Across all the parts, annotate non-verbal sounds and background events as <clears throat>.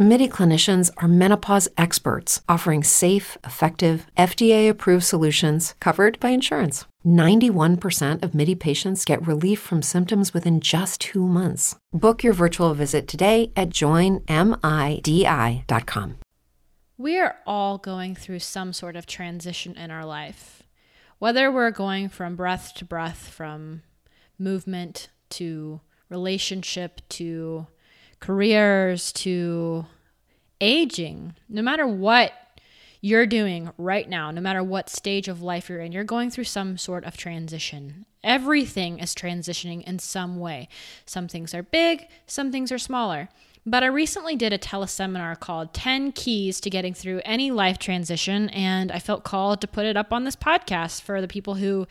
MIDI clinicians are menopause experts offering safe, effective, FDA approved solutions covered by insurance. 91% of MIDI patients get relief from symptoms within just two months. Book your virtual visit today at joinmidi.com. We are all going through some sort of transition in our life. Whether we're going from breath to breath, from movement to relationship to careers to aging, no matter what you're doing right now, no matter what stage of life you're in, you're going through some sort of transition. Everything is transitioning in some way. Some things are big, some things are smaller. But I recently did a teleseminar called 10 Keys to Getting Through Any Life Transition, and I felt called to put it up on this podcast for the people who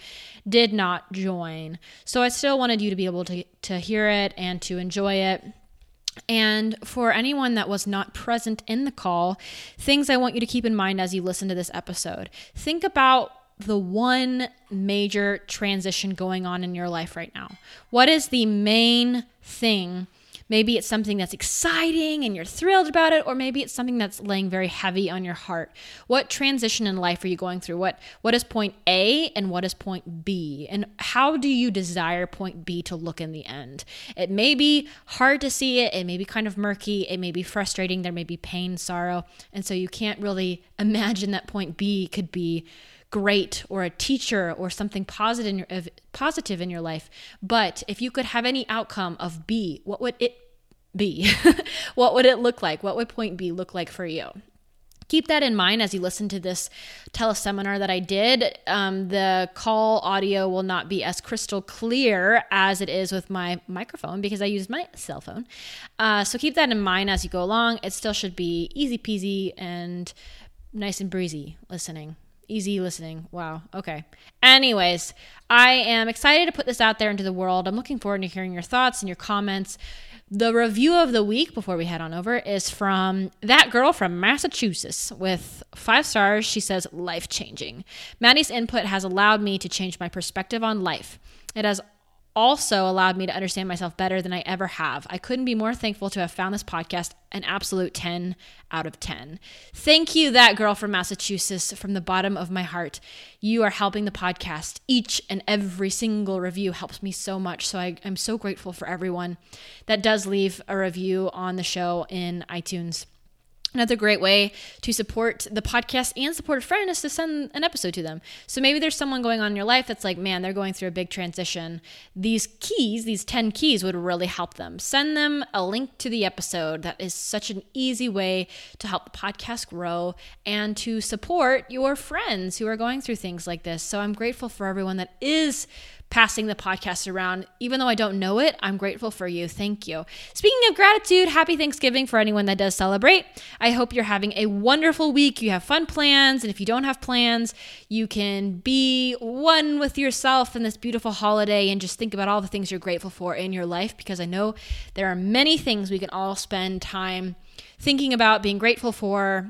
did not join. So I still wanted you to be able to, to hear it and to enjoy it. And for anyone that was not present in the call, things I want you to keep in mind as you listen to this episode. Think about the one major transition going on in your life right now. What is the main thing Maybe it's something that's exciting and you're thrilled about it, or maybe it's something that's laying very heavy on your heart. What transition in life are you going through? What what is point A and what is point B? And how do you desire point B to look in the end? It may be hard to see it, it may be kind of murky, it may be frustrating, there may be pain, sorrow, and so you can't really imagine that point B could be great or a teacher or something positive in your, positive in your life. But if you could have any outcome of B, what would it be? <laughs> what would it look like? What would point B look like for you? Keep that in mind as you listen to this teleseminar that I did. Um, the call audio will not be as crystal clear as it is with my microphone because I use my cell phone. Uh, so keep that in mind as you go along. It still should be easy peasy and nice and breezy listening easy listening. Wow. Okay. Anyways, I am excited to put this out there into the world. I'm looking forward to hearing your thoughts and your comments. The review of the week before we head on over is from that girl from Massachusetts with five stars. She says, life changing. Maddie's input has allowed me to change my perspective on life. It has also allowed me to understand myself better than I ever have. I couldn't be more thankful to have found this podcast an absolute 10 out of 10. Thank you, that girl from Massachusetts, from the bottom of my heart. You are helping the podcast. Each and every single review helps me so much. So I, am so grateful for everyone that does leave a review on the show in iTunes. Another great way to support the podcast and support a friend is to send an episode to them. So maybe there's someone going on in your life that's like, man, they're going through a big transition. These keys, these 10 keys, would really help them. Send them a link to the episode. That is such an easy way to help the podcast grow and to support your friends who are going through things like this. So I'm grateful for everyone that is passing the podcast around. Even though I don't know it, I'm grateful for you. Thank you. Speaking of gratitude, happy Thanksgiving for anyone that does celebrate. I hope you're having a wonderful week. You have fun plans. And if you don't have plans, you can be one with yourself in this beautiful holiday and just think about all the things you're grateful for in your life because I know there are many things we can all spend time thinking about, being grateful for,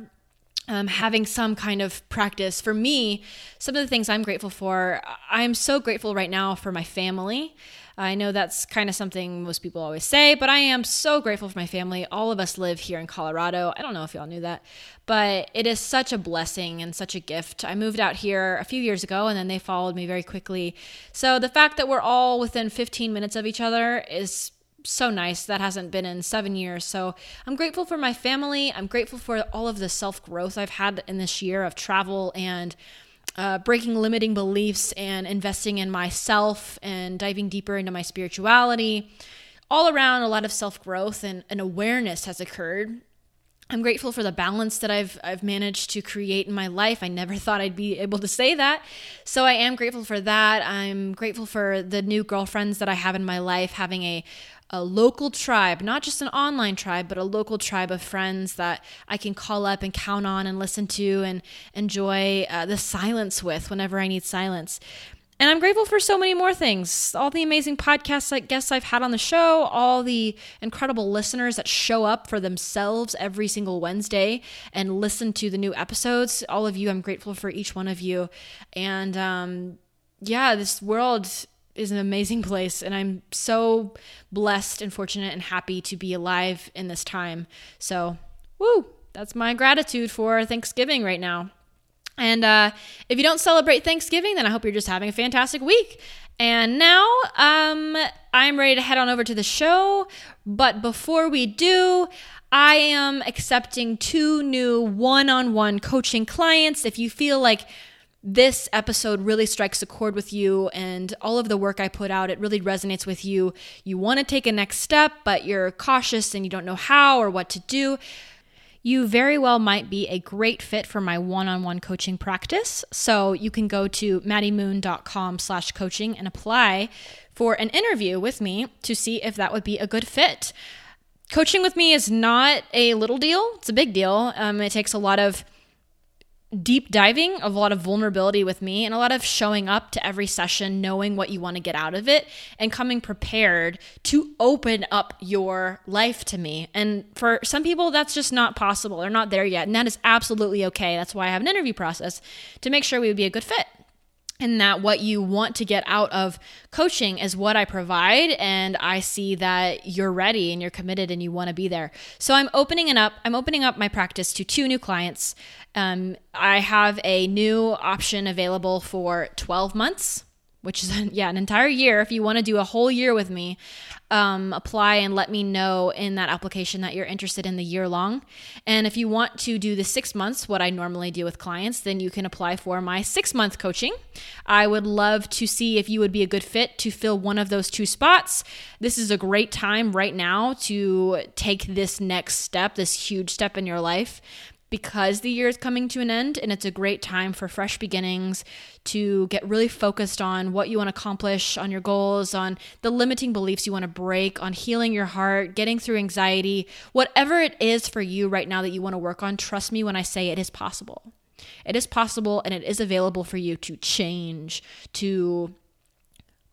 um, having some kind of practice. For me, some of the things I'm grateful for, I'm so grateful right now for my family. I know that's kind of something most people always say, but I am so grateful for my family. All of us live here in Colorado. I don't know if y'all knew that, but it is such a blessing and such a gift. I moved out here a few years ago and then they followed me very quickly. So the fact that we're all within 15 minutes of each other is so nice. That hasn't been in seven years. So I'm grateful for my family. I'm grateful for all of the self growth I've had in this year of travel and uh, breaking limiting beliefs and investing in myself and diving deeper into my spirituality. All around, a lot of self growth and, and awareness has occurred. I'm grateful for the balance that I've I've managed to create in my life. I never <laughs> thought I'd be able to say that. So I am grateful for that. I'm grateful for the new girlfriends that I have in my life, having a a local tribe, not just an online tribe, but a local tribe of friends that I can call up and count on and listen to and enjoy uh, the silence with whenever I need silence. And I'm grateful for so many more things. All the amazing podcasts like guests I've had on the show, all the incredible listeners that show up for themselves every single Wednesday and listen to the new episodes. All of you, I'm grateful for each one of you. And um, yeah, this world is an amazing place and I'm so blessed and fortunate and happy to be alive in this time. So, woo, that's my gratitude for Thanksgiving right now. And uh, if you don't celebrate Thanksgiving, then I hope you're just having a fantastic week. And now um, I'm ready to head on over to the show. But before we do, I am accepting two new one on one coaching clients. If you feel like this episode really strikes a chord with you and all of the work I put out, it really resonates with you. You want to take a next step, but you're cautious and you don't know how or what to do you very well might be a great fit for my one-on-one coaching practice. So you can go to maddiemoon.com slash coaching and apply for an interview with me to see if that would be a good fit. Coaching with me is not a little deal. It's a big deal. Um, it takes a lot of deep diving, a lot of vulnerability with me, and a lot of showing up to every session, knowing what you want to get out of it, and coming prepared to open up your life to me. And for some people, that's just not possible. They're not there yet. And that is absolutely okay. That's why I have an interview process to make sure we would be a good fit and that what you want to get out of coaching is what I provide and I see that you're ready and you're committed and you want to be there. So I'm opening it up. I'm opening up my practice to two new clients. Um, I have a new option available for 12 months which is <laughs> yeah an entire year if you want to do a whole year with me um, apply and let me know in that application that you're interested in the year long. And if you want to do the six months what i normally do with clients then you can apply for my six month coaching. I would love to see if you would be a good fit to fill one of those two spots. This is a great time right now to take this next step this huge step in your life because the year is coming to an end and it's a great time for fresh beginnings to get really focused on what you want to accomplish, on your goals, on the limiting beliefs you want to break, on healing your heart, getting through anxiety, whatever it is for you right now that you want to work on, trust me when I say it is possible. It is possible and it is available for you to change, to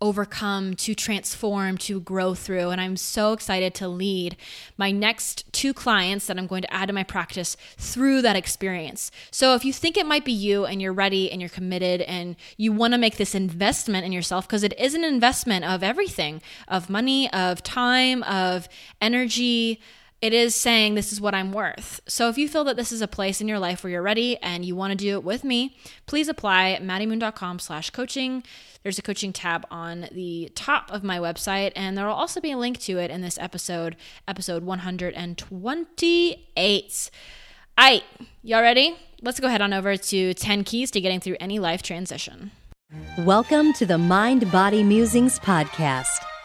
overcome, to transform, to grow through. And I'm so excited to lead my next two clients that I'm going to add to my practice through that experience. So if you think it might be you and you're ready and you're committed and you want to make this investment in yourself, because it is an investment of everything of money, of time, of energy it is saying this is what I'm worth. So if you feel that this is a place in your life where you're ready and you want to do it with me, please apply at maddiemoon.com slash coaching. There's a coaching tab on the top of my website, and there will also be a link to it in this episode, episode 128. All right, y'all ready? Let's go head on over to 10 keys to getting through any life transition. Welcome to the Mind Body Musings podcast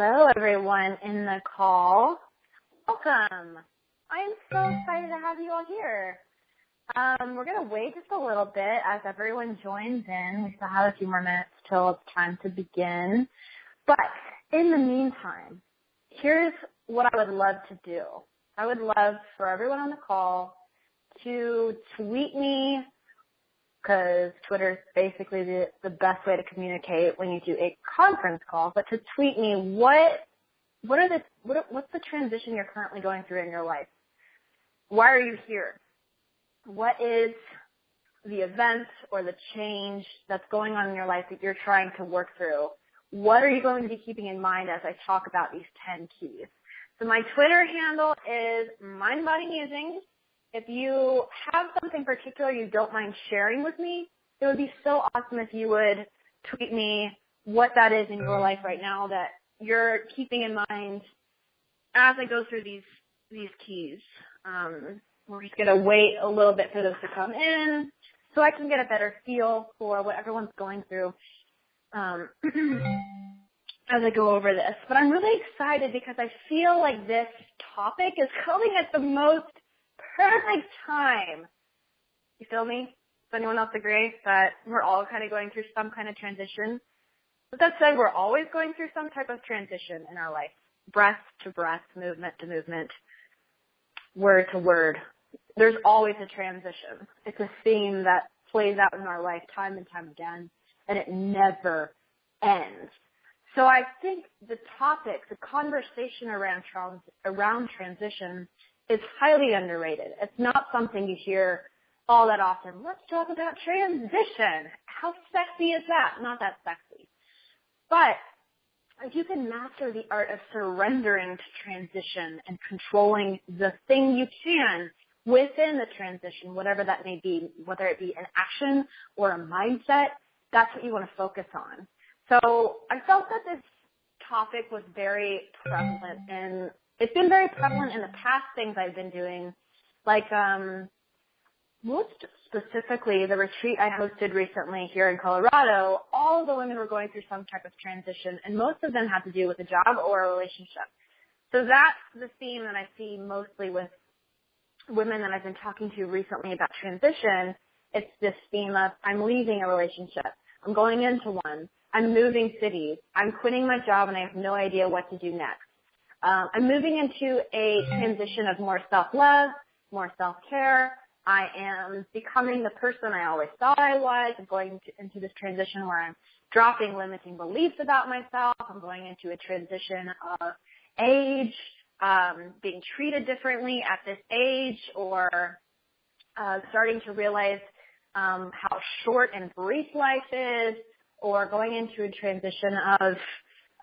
Hello, everyone in the call. Welcome. I am so excited to have you all here. Um, we're going to wait just a little bit as everyone joins in. We still have a few more minutes till it's time to begin. But in the meantime, here's what I would love to do. I would love for everyone on the call to tweet me because Twitter is basically the, the best way to communicate when you do a conference call, but to tweet me what what are the what what's the transition you're currently going through in your life? Why are you here? What is the event or the change that's going on in your life that you're trying to work through? what are you going to be keeping in mind as I talk about these 10 keys? So my Twitter handle is Mind Body Musings. If you have something particular you don't mind sharing with me, it would be so awesome if you would tweet me what that is in your life right now that you're keeping in mind as I go through these these keys. Um, we're just gonna wait a little bit for those to come in so I can get a better feel for what everyone's going through um, <clears throat> as I go over this. But I'm really excited because I feel like this topic is coming at the most perfect time. You feel me? Does anyone else agree that we're all kind of going through some kind of transition? With that said, we're always going through some type of transition in our life. Breath to breath, movement to movement, word to word. There's always a transition. It's a theme that plays out in our life time and time again, and it never ends. So I think the topic, the conversation around trans, around transition is highly underrated. It's not something you hear all that often. Let's talk about transition. How sexy is that? Not that sexy. But if you can master the art of surrendering to transition and controlling the thing you can within the transition, whatever that may be, whether it be an action or a mindset, that's what you want to focus on. So I felt that this topic was very prevalent and it's been very prevalent in the past things I've been doing, like um, most specifically the retreat I hosted recently here in Colorado. All the women were going through some type of transition, and most of them had to do with a job or a relationship. So that's the theme that I see mostly with women that I've been talking to recently about transition. It's this theme of I'm leaving a relationship. I'm going into one. I'm moving cities. I'm quitting my job and I have no idea what to do next. Um, I'm moving into a transition of more self-love, more self-care. I am becoming the person I always thought I was. I'm going to, into this transition where I'm dropping limiting beliefs about myself. I'm going into a transition of age, um, being treated differently at this age, or uh, starting to realize um, how short and brief life is, or going into a transition of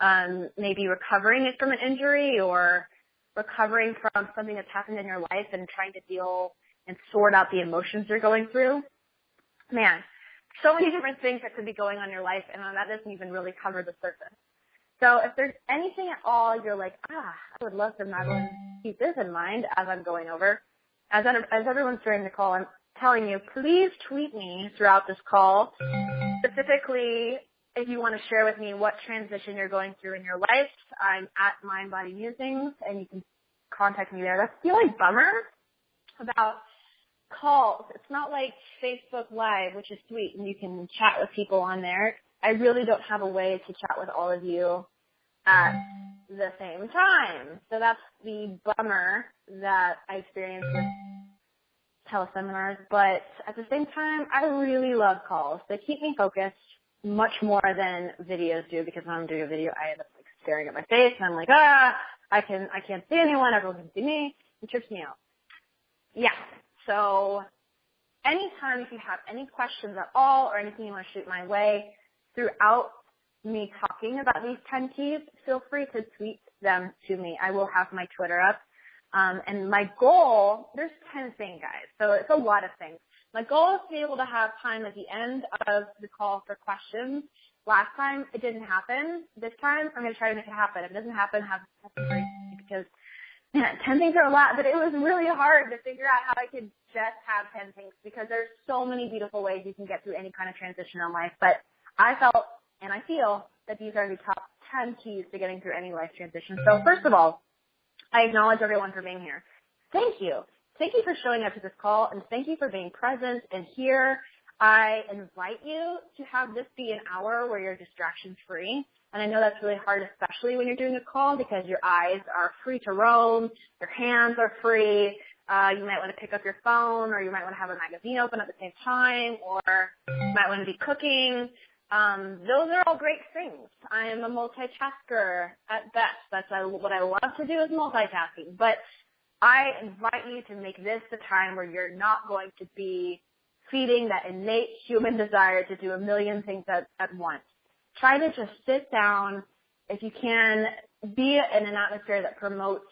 um, maybe recovering from an injury or recovering from something that's happened in your life and trying to deal and sort out the emotions you're going through. Man, so many different things that could be going on in your life, and that doesn't even really cover the surface. So if there's anything at all you're like, ah, I would love to Madeline keep this in mind as I'm going over. As, as everyone's during the call, I'm telling you, please tweet me throughout this call, specifically if you want to share with me what transition you're going through in your life. I'm at Mind Body Musings, and you can contact me there. That's the only bummer about calls. It's not like Facebook Live, which is sweet, and you can chat with people on there. I really don't have a way to chat with all of you at the same time. So that's the bummer that I experienced with teleseminars. But at the same time, I really love calls. They keep me focused much more than videos do because when I'm doing a video, I end up like staring at my face and I'm like, ah, I can, I can't see anyone. Everyone can see me. It trips me out. Yeah. So anytime if you have any questions at all or anything you want to shoot my way throughout me talking about these 10 keys, feel free to tweet them to me. I will have my Twitter up. Um, and my goal, there's 10 things, guys. So it's a lot of things. My goal is to be able to have time at the end of the call for questions. Last time it didn't happen. This time I'm going to try to make it happen. If it doesn't happen, have, a great because man, 10 things are a lot, but it was really hard to figure out how I could just have 10 things because there's so many beautiful ways you can get through any kind of transition in life. But I felt and I feel that these are the top 10 keys to getting through any life transition. So first of all, I acknowledge everyone for being here. Thank you. Thank you for showing up to this call and thank you for being present and here. I invite you to have this be an hour where you're distraction free. And I know that's really hard, especially when you're doing a call because your eyes are free to roam, your hands are free. Uh, you might want to pick up your phone or you might want to have a magazine open at the same time or you might want to be cooking. Um, those are all great things. I am a multitasker at best. That's what I love to do is multitasking. But I invite you to make this the time where you're not going to be feeding that innate human <laughs> desire to do a million things at, at once. try to just sit down. If you can, be in an atmosphere that promotes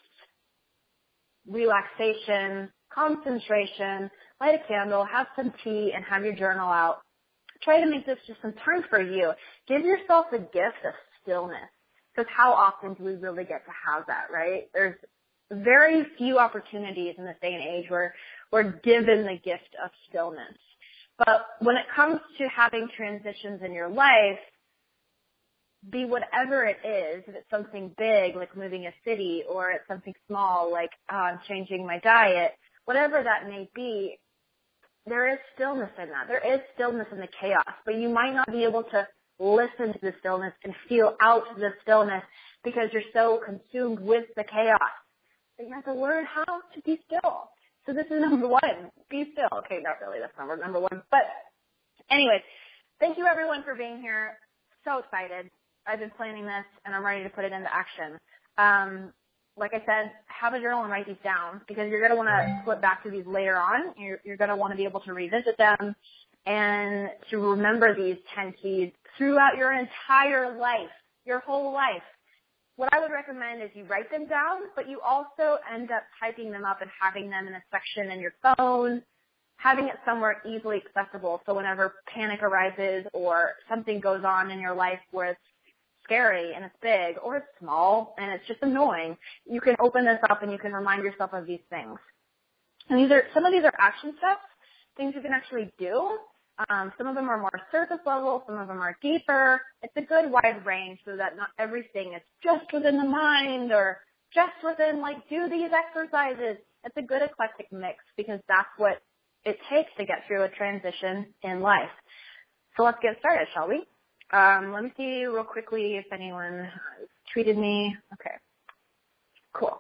relaxation, concentration, light a candle, have some tea, and have your journal out. Try to make this just some time for you. Give yourself the gift of stillness. Because how often do we really get to have that, right? There's very few opportunities in this day and age where we're given the gift of stillness. But when it comes to having transitions in your life, be whatever it is, if it's something big like moving a city or it's something small like uh, changing my diet, whatever that may be, there is stillness in that. There is stillness in the chaos, but you might not be able to listen to the stillness and feel out the stillness because you're so consumed with the chaos. But you have to learn how to be still. So this is number one. Be still. Okay, not really. That's number number one. But anyways, thank you everyone for being here. So excited. I've been planning this and I'm ready to put it into action. Um, like I said, have a journal and write these down because you're going to want to flip back to these later on. You're, you're going to want to be able to revisit them and to remember these 10 keys throughout your entire life, your whole life. What I would recommend is you write them down, but you also end up typing them up and having them in a section in your phone, having it somewhere easily accessible so whenever panic arises or something goes on in your life where it's scary and it's big or it's small and it's just annoying, you can open this up and you can remind yourself of these things. And these are, some of these are action steps, things you can actually do. Um, some of them are more surface level, some of them are deeper. It's a good wide range so that not everything is just within the mind or just within like do these exercises. It's a good eclectic mix because that's what it takes to get through a transition in life. So let's get started, shall we? Um, let me see real quickly if anyone tweeted me. Okay. Cool.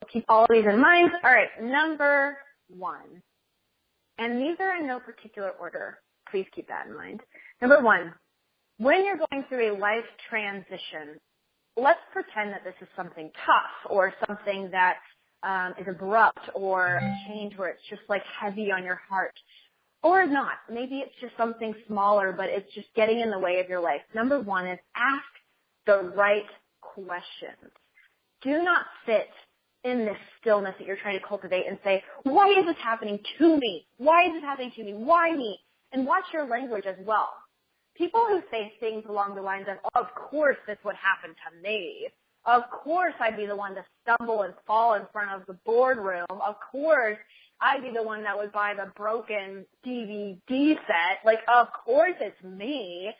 I'll keep all of these in mind. All right. Number one. And these are in no particular order. Please keep that in mind. Number one, when you're going through a life transition, let's pretend that this is something tough or something that um, is abrupt or a change where it's just like heavy on your heart or not. Maybe it's just something smaller, but it's just getting in the way of your life. Number one is ask the right questions. Do not sit in this stillness that you're trying to cultivate and say, why is this happening to me? Why is this happening to me? Why me? And watch your language as well. People who say things along the lines of, of course this would happen to me. Of course I'd be the one to stumble and fall in front of the boardroom. Of course I'd be the one that would buy the broken DVD set. Like, of course it's me.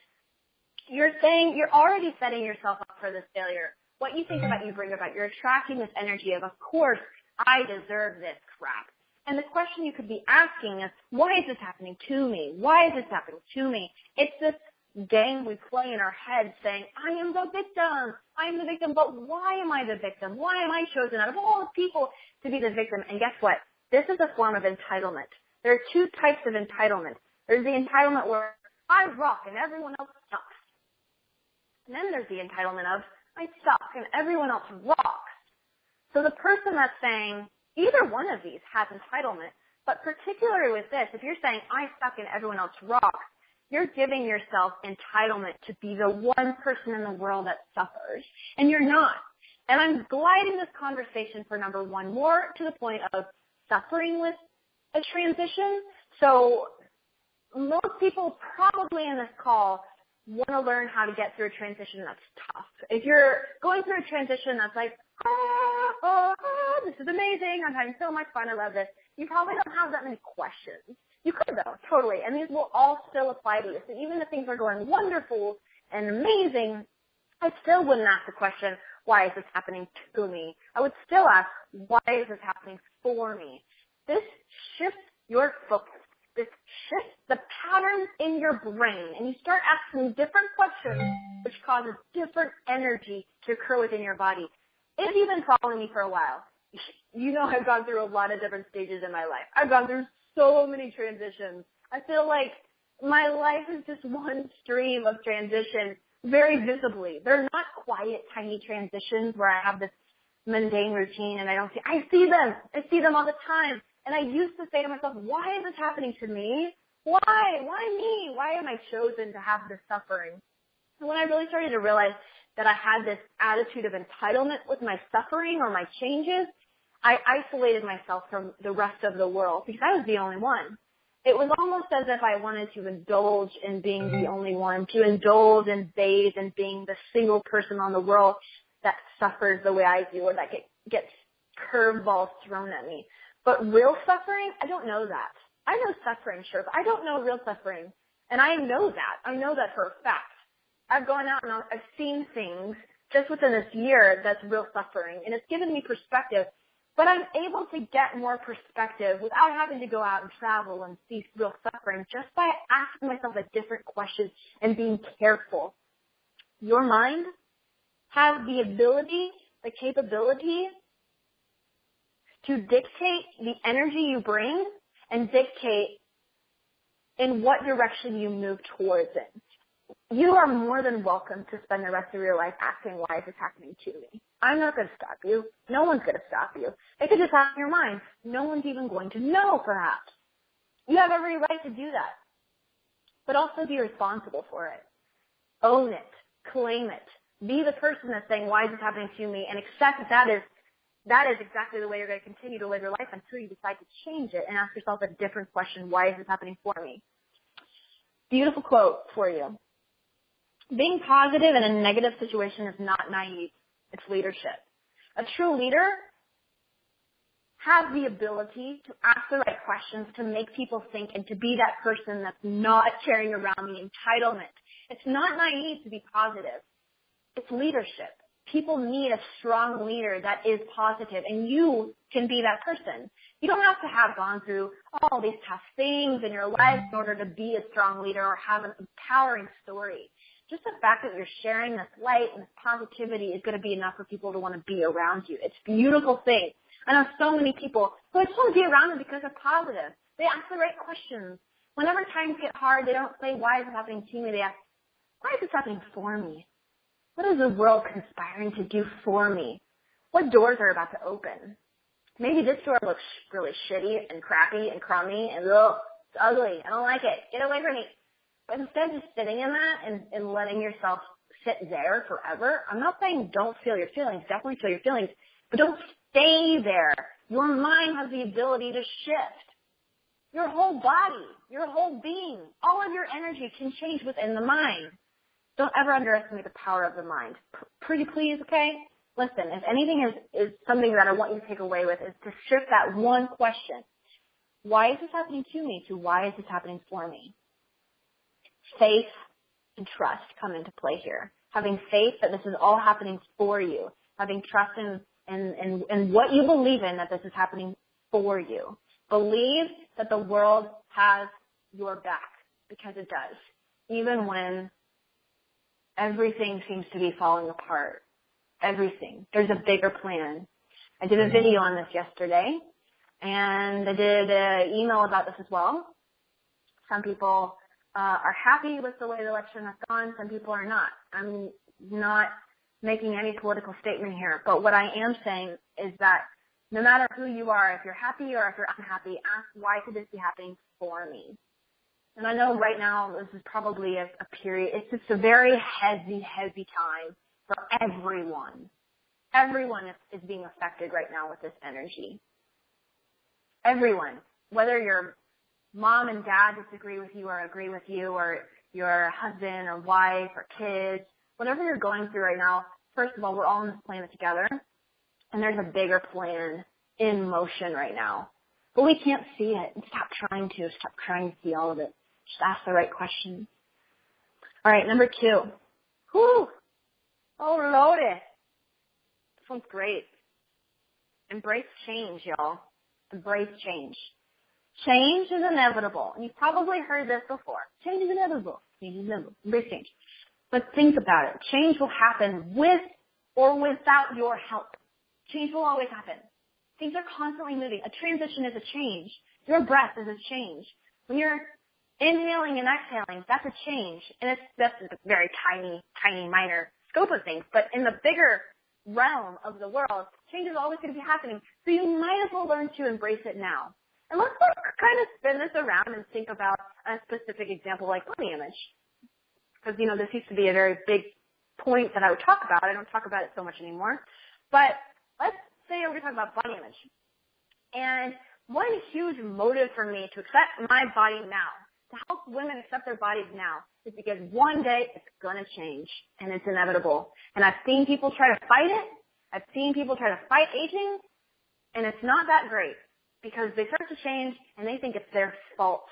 You're saying, you're already setting yourself up for this failure. What you think about, you bring about. You're attracting this energy of, of course, I deserve this crap. And the question you could be asking is, why is this happening to me? Why is this happening to me? It's this game we play in our head saying, I am the victim. I am the victim, but why am I the victim? Why am I chosen out of all the people to be the victim? And guess what? This is a form of entitlement. There are two types of entitlement. There's the entitlement where I rock and everyone else sucks. And then there's the entitlement of I suck and everyone else rocks. So the person that's saying either one of these has entitlement, but particularly with this, if you're saying I suck and everyone else rocks, you're giving yourself entitlement to be the one person in the world that suffers. And you're not. And I'm gliding this conversation for number one more to the point of suffering with a transition. So most people probably in this call want to learn how to get through a transition that's tough. If you're going through a transition that's like, ah, ah, ah, this is amazing, I'm having so much fun, I love this, you probably don't have that many questions. You could though, totally. And these will all still apply to you. So even if things are going wonderful and amazing, I still wouldn't ask the question, why is this happening to me? I would still ask, why is this happening for me? This shifts your focus. This shifts the patterns in your brain and you start asking different questions which causes different energy to occur within your body. If you've been following me for a while, you know I've gone through a lot of different stages in my life. I've gone through so many transitions. I feel like my life is just one stream of transition very visibly. They're not quiet, tiny transitions where I have this mundane routine and I don't see, I see them. I see them all the time. And I used to say to myself, why is this happening to me? Why? Why me? Why am I chosen to have this suffering? And when I really started to realize that I had this attitude of entitlement with my suffering or my changes, I isolated myself from the rest of the world because I was the only one. It was almost as if I wanted to indulge in being the only one, to indulge and bathe in being the single person on the world that suffers the way I do or that get, gets curveballs thrown at me. But real suffering, I don't know that. I know suffering, sure, but I don't know real suffering. And I know that. I know that for a fact. I've gone out and I've seen things just within this year that's real suffering, and it's given me perspective. But I'm able to get more perspective without having to go out and travel and see real suffering just by asking myself a different question and being careful. Your mind has the ability, the capability to dictate the energy you bring and dictate in what direction you move towards it. You are more than welcome to spend the rest of your life asking why is this happening to me. I'm not going to stop you. No one's going to stop you. It could just happen in your mind. No one's even going to know, perhaps. You have every right to do that. But also be responsible for it. Own it. Claim it. Be the person that's saying, why is this happening to me? And accept that that is that is exactly the way you're going to continue to live your life until you decide to change it and ask yourself a different question. Why is this happening for me? Beautiful quote for you. Being positive in a negative situation is not naive. It's leadership. A true leader has the ability to ask the right questions, to make people think, and to be that person that's not carrying around the entitlement. It's not naive to be positive. It's leadership people need a strong leader that is positive and you can be that person. You don't have to have gone through all these tough things in your life in order to be a strong leader or have an empowering story. Just the fact that you're sharing this light and this positivity is going to be enough for people to want to be around you. It's a beautiful thing. I know so many people who just want to be around them because they're positive. They ask the right questions. Whenever times get hard, they don't say, why is this happening to me? They ask, why is this happening for me? What is the world conspiring to do for me? What doors are about to open? Maybe this door looks really shitty and crappy and crummy and ugh, it's ugly. I don't like it. Get away from me. Instead of sitting in that and, and letting yourself sit there forever, I'm not saying don't feel your feelings. Definitely feel your feelings, but don't stay there. Your mind has the ability to shift. Your whole body, your whole being, all of your energy can change within the mind. Don't ever underestimate the power of the mind. P- pretty please, okay? Listen, if anything is, is something that I want you to take away with is to shift that one question. Why is this happening to me to why is this happening for me? Faith and trust come into play here. Having faith that this is all happening for you. Having trust in, in, in, in what you believe in that this is happening for you. Believe that the world has your back because it does. Even when everything seems to be falling apart. Everything. There's a bigger plan. I did a mm-hmm. video on this yesterday and I did an email about this as well. Some people uh, are happy with the way the election has gone. Some people are not. I'm not making any political statement here, but what I am saying is that no matter who you are, if you're happy or if you're unhappy, ask why could this be happening for me? And I know right now this is probably a, a period, it's just a very heavy, heavy time for everyone. Everyone is, is being affected right now with this energy. Everyone. Whether your mom and dad disagree with you or agree with you or your husband or wife or kids, whatever you're going through right now, first of all, we're all on this planet together and there's a bigger plan in motion right now. But we can't see it. Stop trying to. Stop trying to see all of it. Just ask the right questions. All right, number two. Whew. Oh, loaded. This one's great. Embrace change, y'all. Embrace change. Change is inevitable. And you've probably heard this before. Change is inevitable. Change is inevitable. Embrace change. But think about it. Change will happen with or without your help. Change will always happen. Things are constantly moving. A transition is a change. Your breath is a change. When you're inhaling and exhaling, that's a change. And it's, that's a very tiny, tiny, minor scope of things. But in the bigger realm of the world, change is always going to be happening. So you might as well learn to embrace it now. And let's kind of spin this around and think about a specific example like body image. because, you know, this used to be a very big point that I would talk about. I don't talk about it so much anymore. But let's say we're talking about body image. And one huge motive for me to accept my body now, to help women accept their bodies now, is because one day it's gonna change and it's inevitable. And I've seen people try to fight it. I've seen people try to fight aging, and it's not that great because they start to change and they think it's their fault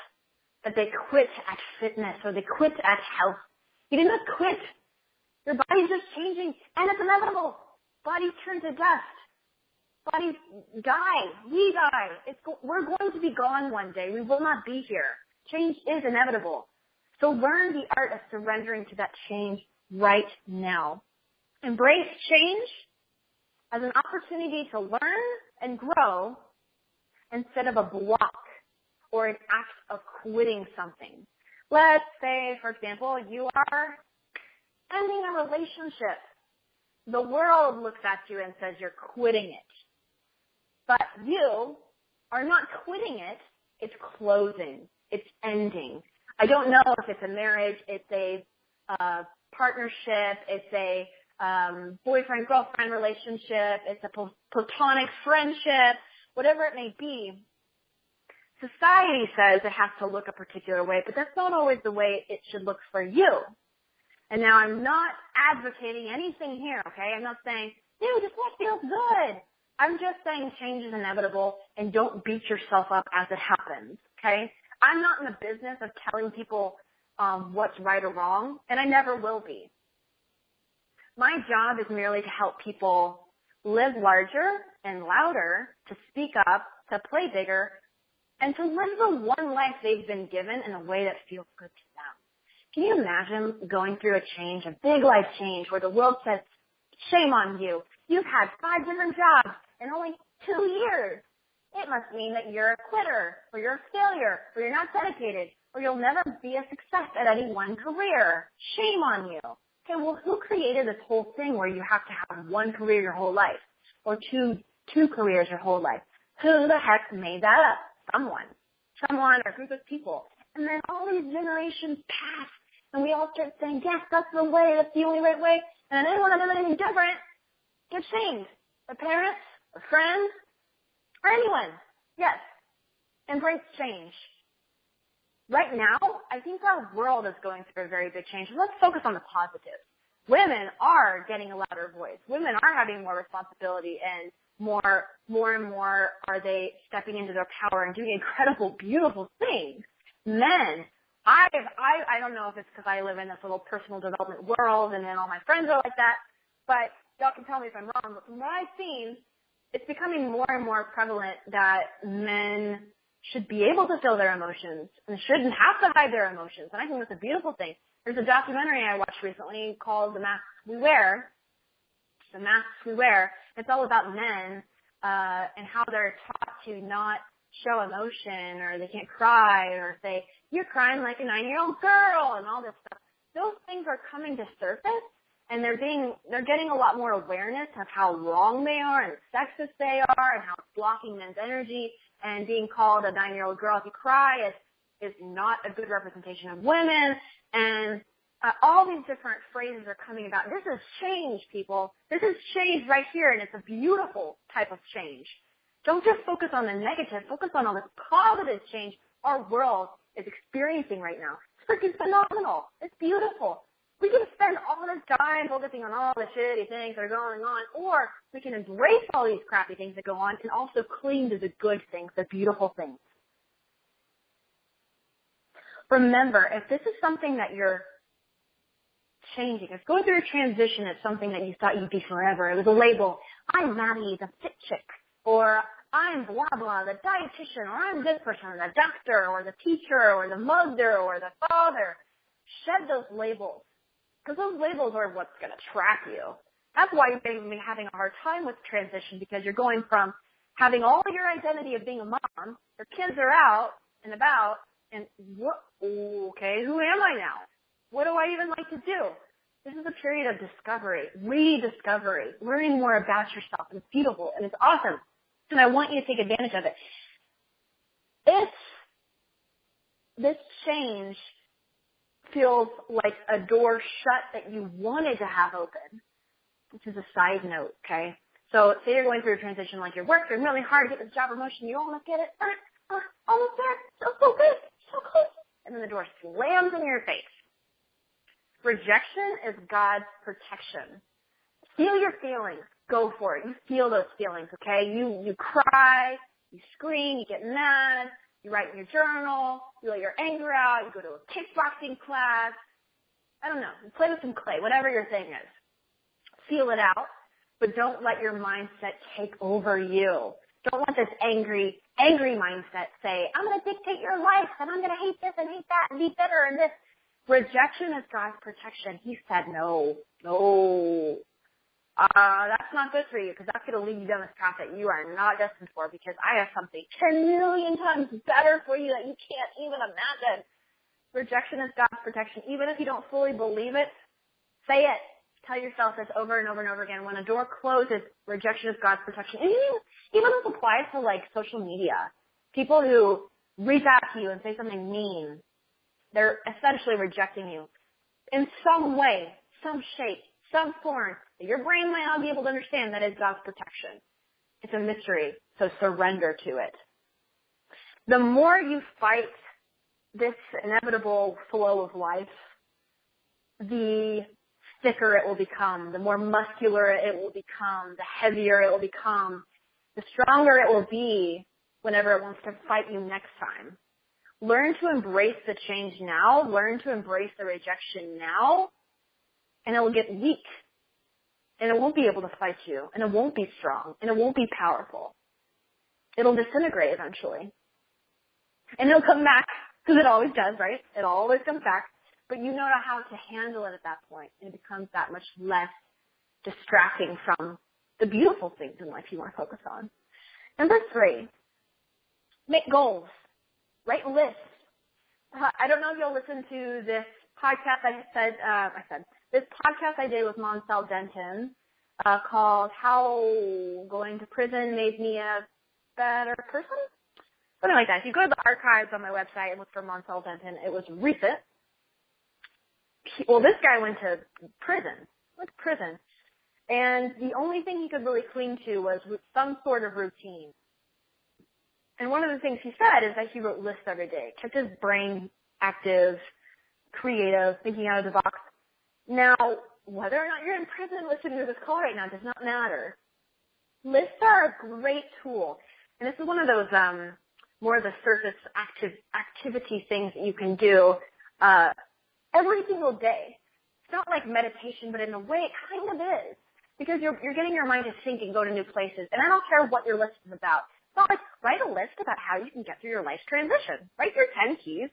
that they quit at fitness or they quit at health. You did not quit. Your body's just changing and it's inevitable. Bodies turn to dust. Bodies die. We die. It's we're going to be gone one day. We will not be here. Change is inevitable. So learn the art of surrendering to that change right now. Embrace change as an opportunity to learn and grow instead of a block or an act of quitting something. Let's say, for example, you are ending a relationship. The world looks at you and says you're quitting it. But you are not quitting it, it's closing. It's ending. I don't know if it's a marriage, it's a uh, partnership, it's a um, boyfriend girlfriend relationship, it's a platonic friendship, whatever it may be. Society says it has to look a particular way, but that's not always the way it should look for you. And now I'm not advocating anything here, okay? I'm not saying, dude, just what feels good. I'm just saying change is inevitable and don't beat yourself up as it happens, okay? I'm not in the business of telling people um, what's right or wrong, and I never will be. My job is merely to help people live larger and louder, to speak up, to play bigger, and to live the one life they've been given in a way that feels good to them. Can you imagine going through a change, a big life change, where the world says, shame on you. You've had five different jobs in only two years. It must mean that you're a quitter, or you're a failure, or you're not dedicated, or you'll never be a success at any one career. Shame on you. Okay, well, who created this whole thing where you have to have one career your whole life, or two two careers your whole life? Who the heck made that up? Someone, someone, or a group of people. And then all these generations pass, and we all start saying, yes, that's the way, that's the only right way. And anyone that does anything different gets shamed. The parents, a friend, or anyone. Yes. Embrace change. Right now, I think our world is going through a very big change. Let's focus on the positive. Women are getting a louder voice. Women are having more responsibility and more, more and more are they stepping into their power and doing incredible, beautiful things. Men, I've, I, I don't know if it's because I live in this little personal development world and then all my friends are like that, but y'all can tell me if I'm wrong, but from what I've seen, it's becoming more and more prevalent that men should be able to feel their emotions and shouldn't have to hide their emotions. And I think that's a beautiful thing. There's a documentary I watched recently called The Masks We Wear. The Masks We Wear. It's all about men, uh, and how they're taught to not show emotion or they can't cry or say, you're crying like a nine year old girl and all this stuff. Those things are coming to surface and they're being they're getting a lot more awareness of how wrong they are and sexist they are and how it's blocking men's energy and being called a nine year old girl if you cry is is not a good representation of women and uh, all these different phrases are coming about. This is change, people. This is change right here, and it's a beautiful type of change. Don't just focus on the negative. Focus on all the positive change our world is experiencing right now. It's freaking phenomenal. It's beautiful we can spend all this time focusing on all the shitty things that are going on, or we can embrace all these crappy things that go on and also cling to the good things, the beautiful things. Remember, if this is something that you're changing, if going through a transition is something that you thought you'd be forever, it was a label, I'm Maddie, the fit chick, or I'm blah blah, the dietitian, or I'm this person, the doctor, or the teacher, or the mother, or the father. Shed those labels because those labels are what's going to trap you. That's why you may be having a hard time with transition because you're going from having all your identity of being a mom, your kids are out and about, and what, okay, who am I now? What do I even like to do? This is a period of discovery, rediscovery, learning more about yourself. And it's beautiful and it's awesome. And I want you to take advantage of it. If this change feels like a door shut that you wanted to have open, which is a side note, okay? So say you're going through a transition like you're working really hard to get this job promotion, you almost get it, uh, uh, almost there, so, so good, so close, and then the door slams in your face. Rejection is God's protection. Feel your feelings. Go for it. You feel those feelings, okay? You, you cry, you scream, you get mad, you write in your journal, you let your anger out, you go to a kickboxing class. I don't know. You play with some clay, whatever your thing is. Feel it out, but don't let your mindset take over you. Don't let this angry, angry mindset say, I'm going to dictate your life and I'm going to hate this and hate that and be bitter and this. Rejection is God's protection. He said, no, no, uh, that's not good for you because that's going to lead you down this path that you are not destined for because I have something 10 million times better for you that you can't even imagine. Rejection is God's protection. Even if you don't fully believe it, say it. Tell yourself this over and over and over again. When a door closes, rejection is God's protection. And even, even this applies to like social media. People who reach out to you and say something mean, they're essentially rejecting you in some way, some shape, some that your brain might not be able to understand that is God's protection. It's a mystery, so surrender to it. The more you fight this inevitable flow of life, the thicker it will become, the more muscular it will become, the heavier it will become, the stronger it will be whenever it wants to fight you next time. Learn to embrace the change now, learn to embrace the rejection now, and it will get weak and it won't be able to fight you and it won't be strong and it won't be powerful. It'll disintegrate eventually. And it'll come back because it always does, right? It always comes back. But you know how to handle it at that point and it becomes that much less distracting from the beautiful things in life you want to focus on. Number three, make goals. Write lists. Uh, I don't know if you'll listen to this podcast I said, uh, I said, this podcast I did with Monsell Denton uh, called How Going to Prison Made Me a Better Person? Something like that. If you go to the archives on my website and look for Monsell Denton, it was recent. He, well, this guy went to prison. Went to prison. And the only thing he could really cling to was some sort of routine. And one of the things he said is that he wrote lists every day, kept his brain active, creative, thinking out of the box. Now, whether or not you're in prison listening to this call right now does not matter. Lists are a great tool. And this is one of those um, more of the surface active activity things that you can do uh, every single day. It's not like meditation, but in a way it kind of is. Because you're, you're getting your mind to think and go to new places. And I don't care what your list is about. It's not like write a list about how you can get through your life transition. Write your 10 keys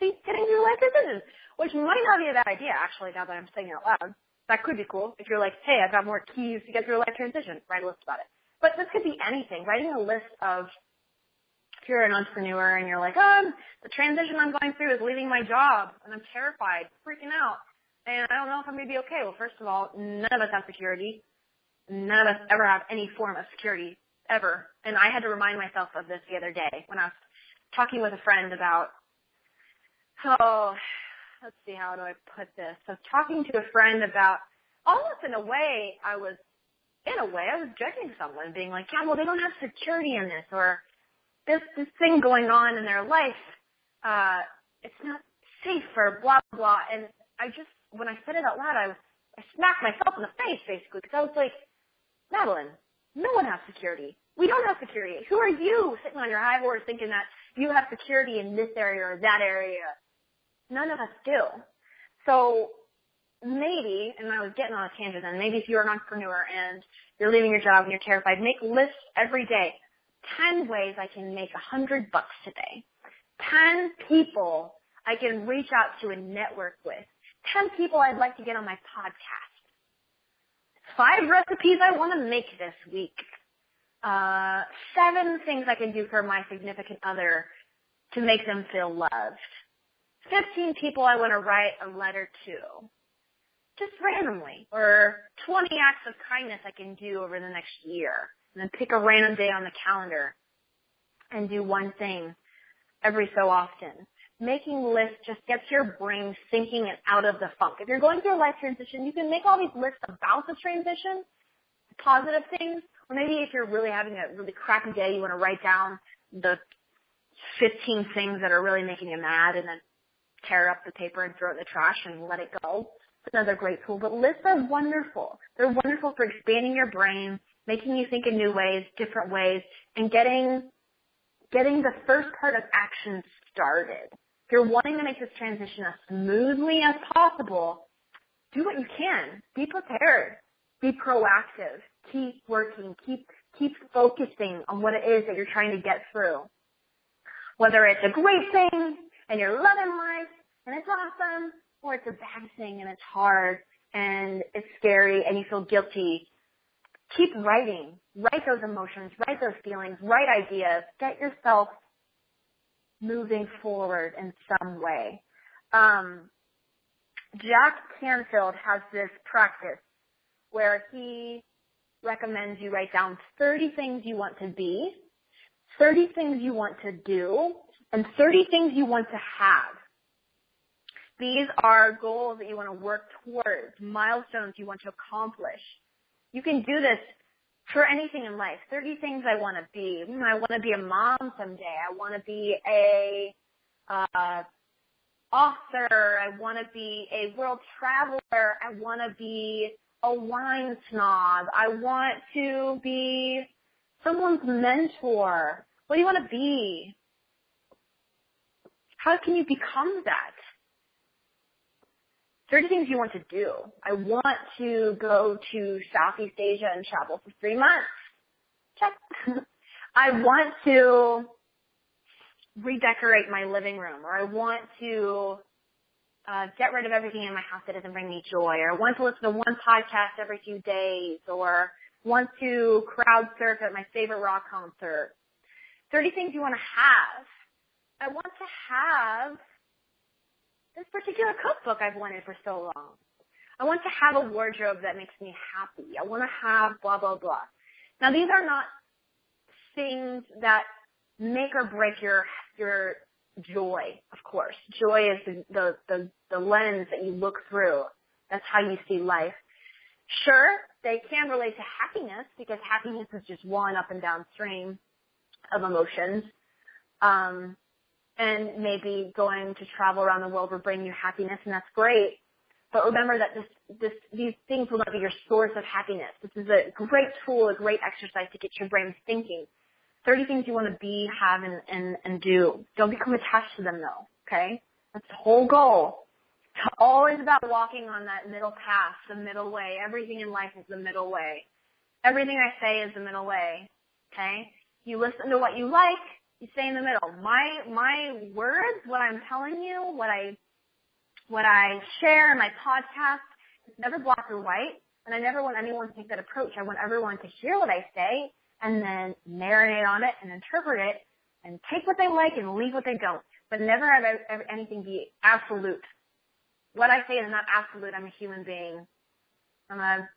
getting through life transitions which might not be a bad idea actually now that I'm saying it out loud. That could be cool if you're like, hey, I've got more keys to get through a life transition. Write a list about it. But this could be anything. Writing a list of if you're an entrepreneur and you're like, um, the transition I'm going through is leaving my job and I'm terrified, freaking out, and I don't know if I'm gonna be okay. Well, first of all, none of us have security. None of us ever have any form of security ever. And I had to remind myself of this the other day when I was talking with a friend about, oh, let's see, how do I put this? I was talking to a friend about almost in a way, I was, in a way, I was judging someone, being like, yeah, well, they don't have security in this, or this, this thing going on in their life, uh, it's not safe, or blah, blah, and I just, when I said it out loud, I was, I smacked myself in the face, basically, because I was like, Madeline, no one has security. We don't have security. Who are you sitting on your high horse thinking that you have security in this area or that area? None of us do. So maybe, and I was getting on a tangent then, maybe if you're an entrepreneur and you're leaving your job and you're terrified, make lists every day. 10 ways I can make a hundred bucks today. 10 people I can reach out to and network with. 10 people I'd like to get on my podcast. Five recipes I want to make this week. Uh, seven things I can do for my significant other to make them feel loved. 15 people I want to write a letter to. Just randomly. Or 20 acts of kindness I can do over the next year. And then pick a random day on the calendar and do one thing every so often. making lists just gets your brain thinking and out of the funk. If you're going through a life transition, you can make all these lists about the transition, positive things, or maybe if you're really having a really crappy day, you want to write down the 15 things that are really making you mad and then tear up the paper and throw it in the trash and let it go. It's another great tool. But lists are wonderful. They're wonderful for expanding your brain, making you think in new ways, different ways, and getting getting the first part of action started. If you're wanting to make this transition as smoothly as possible, do what you can. Be prepared. Be proactive. Keep working. Keep keep focusing on what it is that you're trying to get through. Whether it's a great thing and you're loving life and it's awesome, or it's a bad thing and it's hard and it's scary and you feel guilty. Keep writing. Write those emotions. Write those feelings. Write ideas. Get yourself moving forward in some way. Um, Jack Canfield has this practice where he recommends you write down 30 things you want to be, 30 things you want to do, and 30 things you want to have. These are goals that you want to work towards, milestones you want to accomplish. You can do this for anything in life. 30 things I want to be. Hmm, I want to be a mom someday. I want to be a uh, author. I want to be a world traveler. I want to be a wine snob. I want to be someone's mentor. What do you want to be? How can you become that? 30 things you want to do. I want to go to Southeast Asia and travel for three months. Check. <laughs> I want to redecorate my living room or I want to uh, get rid of everything in my house that doesn't bring me joy or I want to listen to one podcast every few days or want to crowd surf at my favorite rock concert. 30 things you want to have. I want to have this particular cookbook I've wanted for so long. I want to have a wardrobe that makes me happy. I want to have blah, blah, blah. Now these are not things that make or break your, your joy, of course. Joy is the, the, the, the lens that you look through. That's how you see life. Sure, they can relate to happiness because happiness is just one up and downstream of emotions. Um, and maybe going to travel around the world will bring you happiness and that's great. But remember that this, this, these things will not be your source of happiness. This is a great tool, a great exercise to get your brain thinking. 30 things you want to be, have, and, and, and do. Don't become attached to them though, okay? That's the whole goal. It's always about walking on that middle path, the middle way. Everything in life is the middle way. Everything I say is the middle way, okay? You listen to what you like, you stay in the middle. My my words, what I'm telling you, what I what I share in my podcast, it's never black or white, and I never want anyone to take that approach. I want everyone to hear what I say and then marinate on it and interpret it and take what they like and leave what they don't. But never have ever anything be absolute. What I say is not absolute. I'm a human being. I'm a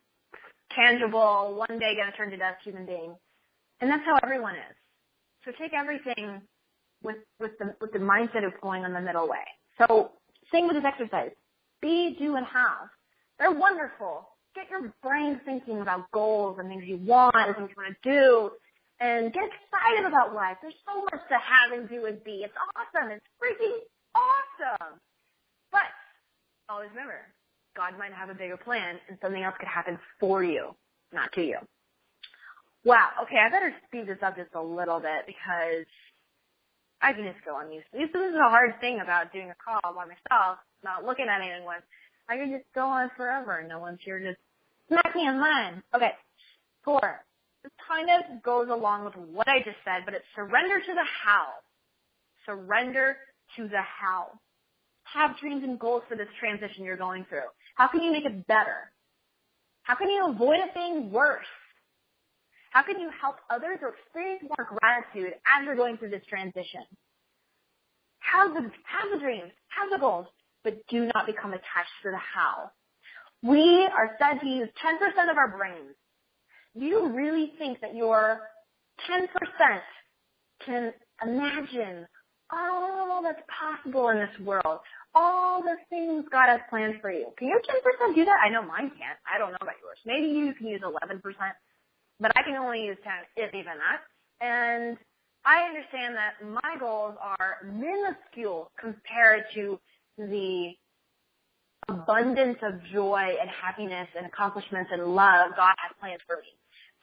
tangible, one day gonna turn to dust human being. And that's how everyone is. So take everything with, with the, with the mindset of going on the middle way. So same with this exercise. Be, do, and have. They're wonderful. Get your brain thinking about goals and things you want and things you want to do and get excited about life. There's so much to have and do and be. It's awesome. It's freaking awesome. But always remember, God might have a bigger plan and something else could happen for you, not to you. Wow. Okay, I better speed this up just a little bit because I can just go on these. This is a hard thing about doing a call by myself, not looking at anyone. I can just go on forever. and No one's here to smack me in line. Okay. Four. This kind of goes along with what I just said, but it's surrender to the how. Surrender to the how. Have dreams and goals for this transition you're going through. How can you make it better? How can you avoid it being worse? How can you help others or experience more gratitude as you're going through this transition? Have the, have the dreams, have the goals, but do not become attached to the how. We are said to use 10% of our brains. Do you really think that your 10% can imagine all that's possible in this world, all the things God has planned for you. Can your 10% do that? I know mine can't. I don't know about yours. Maybe you can use 11%, but I can only use 10, if even that. And I understand that my goals are minuscule compared to the abundance of joy and happiness and accomplishments and love God has planned for me.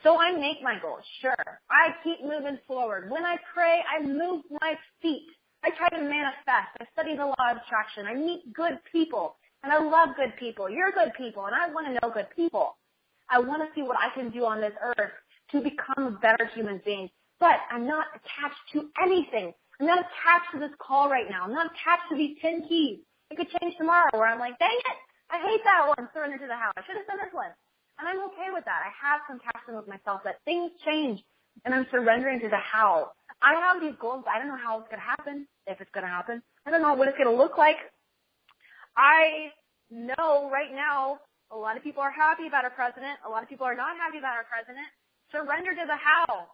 So I make my goals, sure. I keep moving forward. When I pray, I move my feet. I try to manifest. I study the law of attraction. I meet good people. And I love good people. You're good people. And I want to know good people. I want to see what I can do on this earth to become a better human being. But I'm not attached to anything. I'm not attached to this call right now. I'm not attached to these 10 keys. It could change tomorrow where I'm like, dang it, I hate that one, surrender to the how. I should have done this one. And I'm okay with that. I have compassion with myself that things change and I'm surrendering to the how. I have these goals, I don't know how it's going to happen, if it's going to happen. I don't know what it's going to look like. I know right now a lot of people are happy about our president. A lot of people are not happy about our president. Surrender to the how.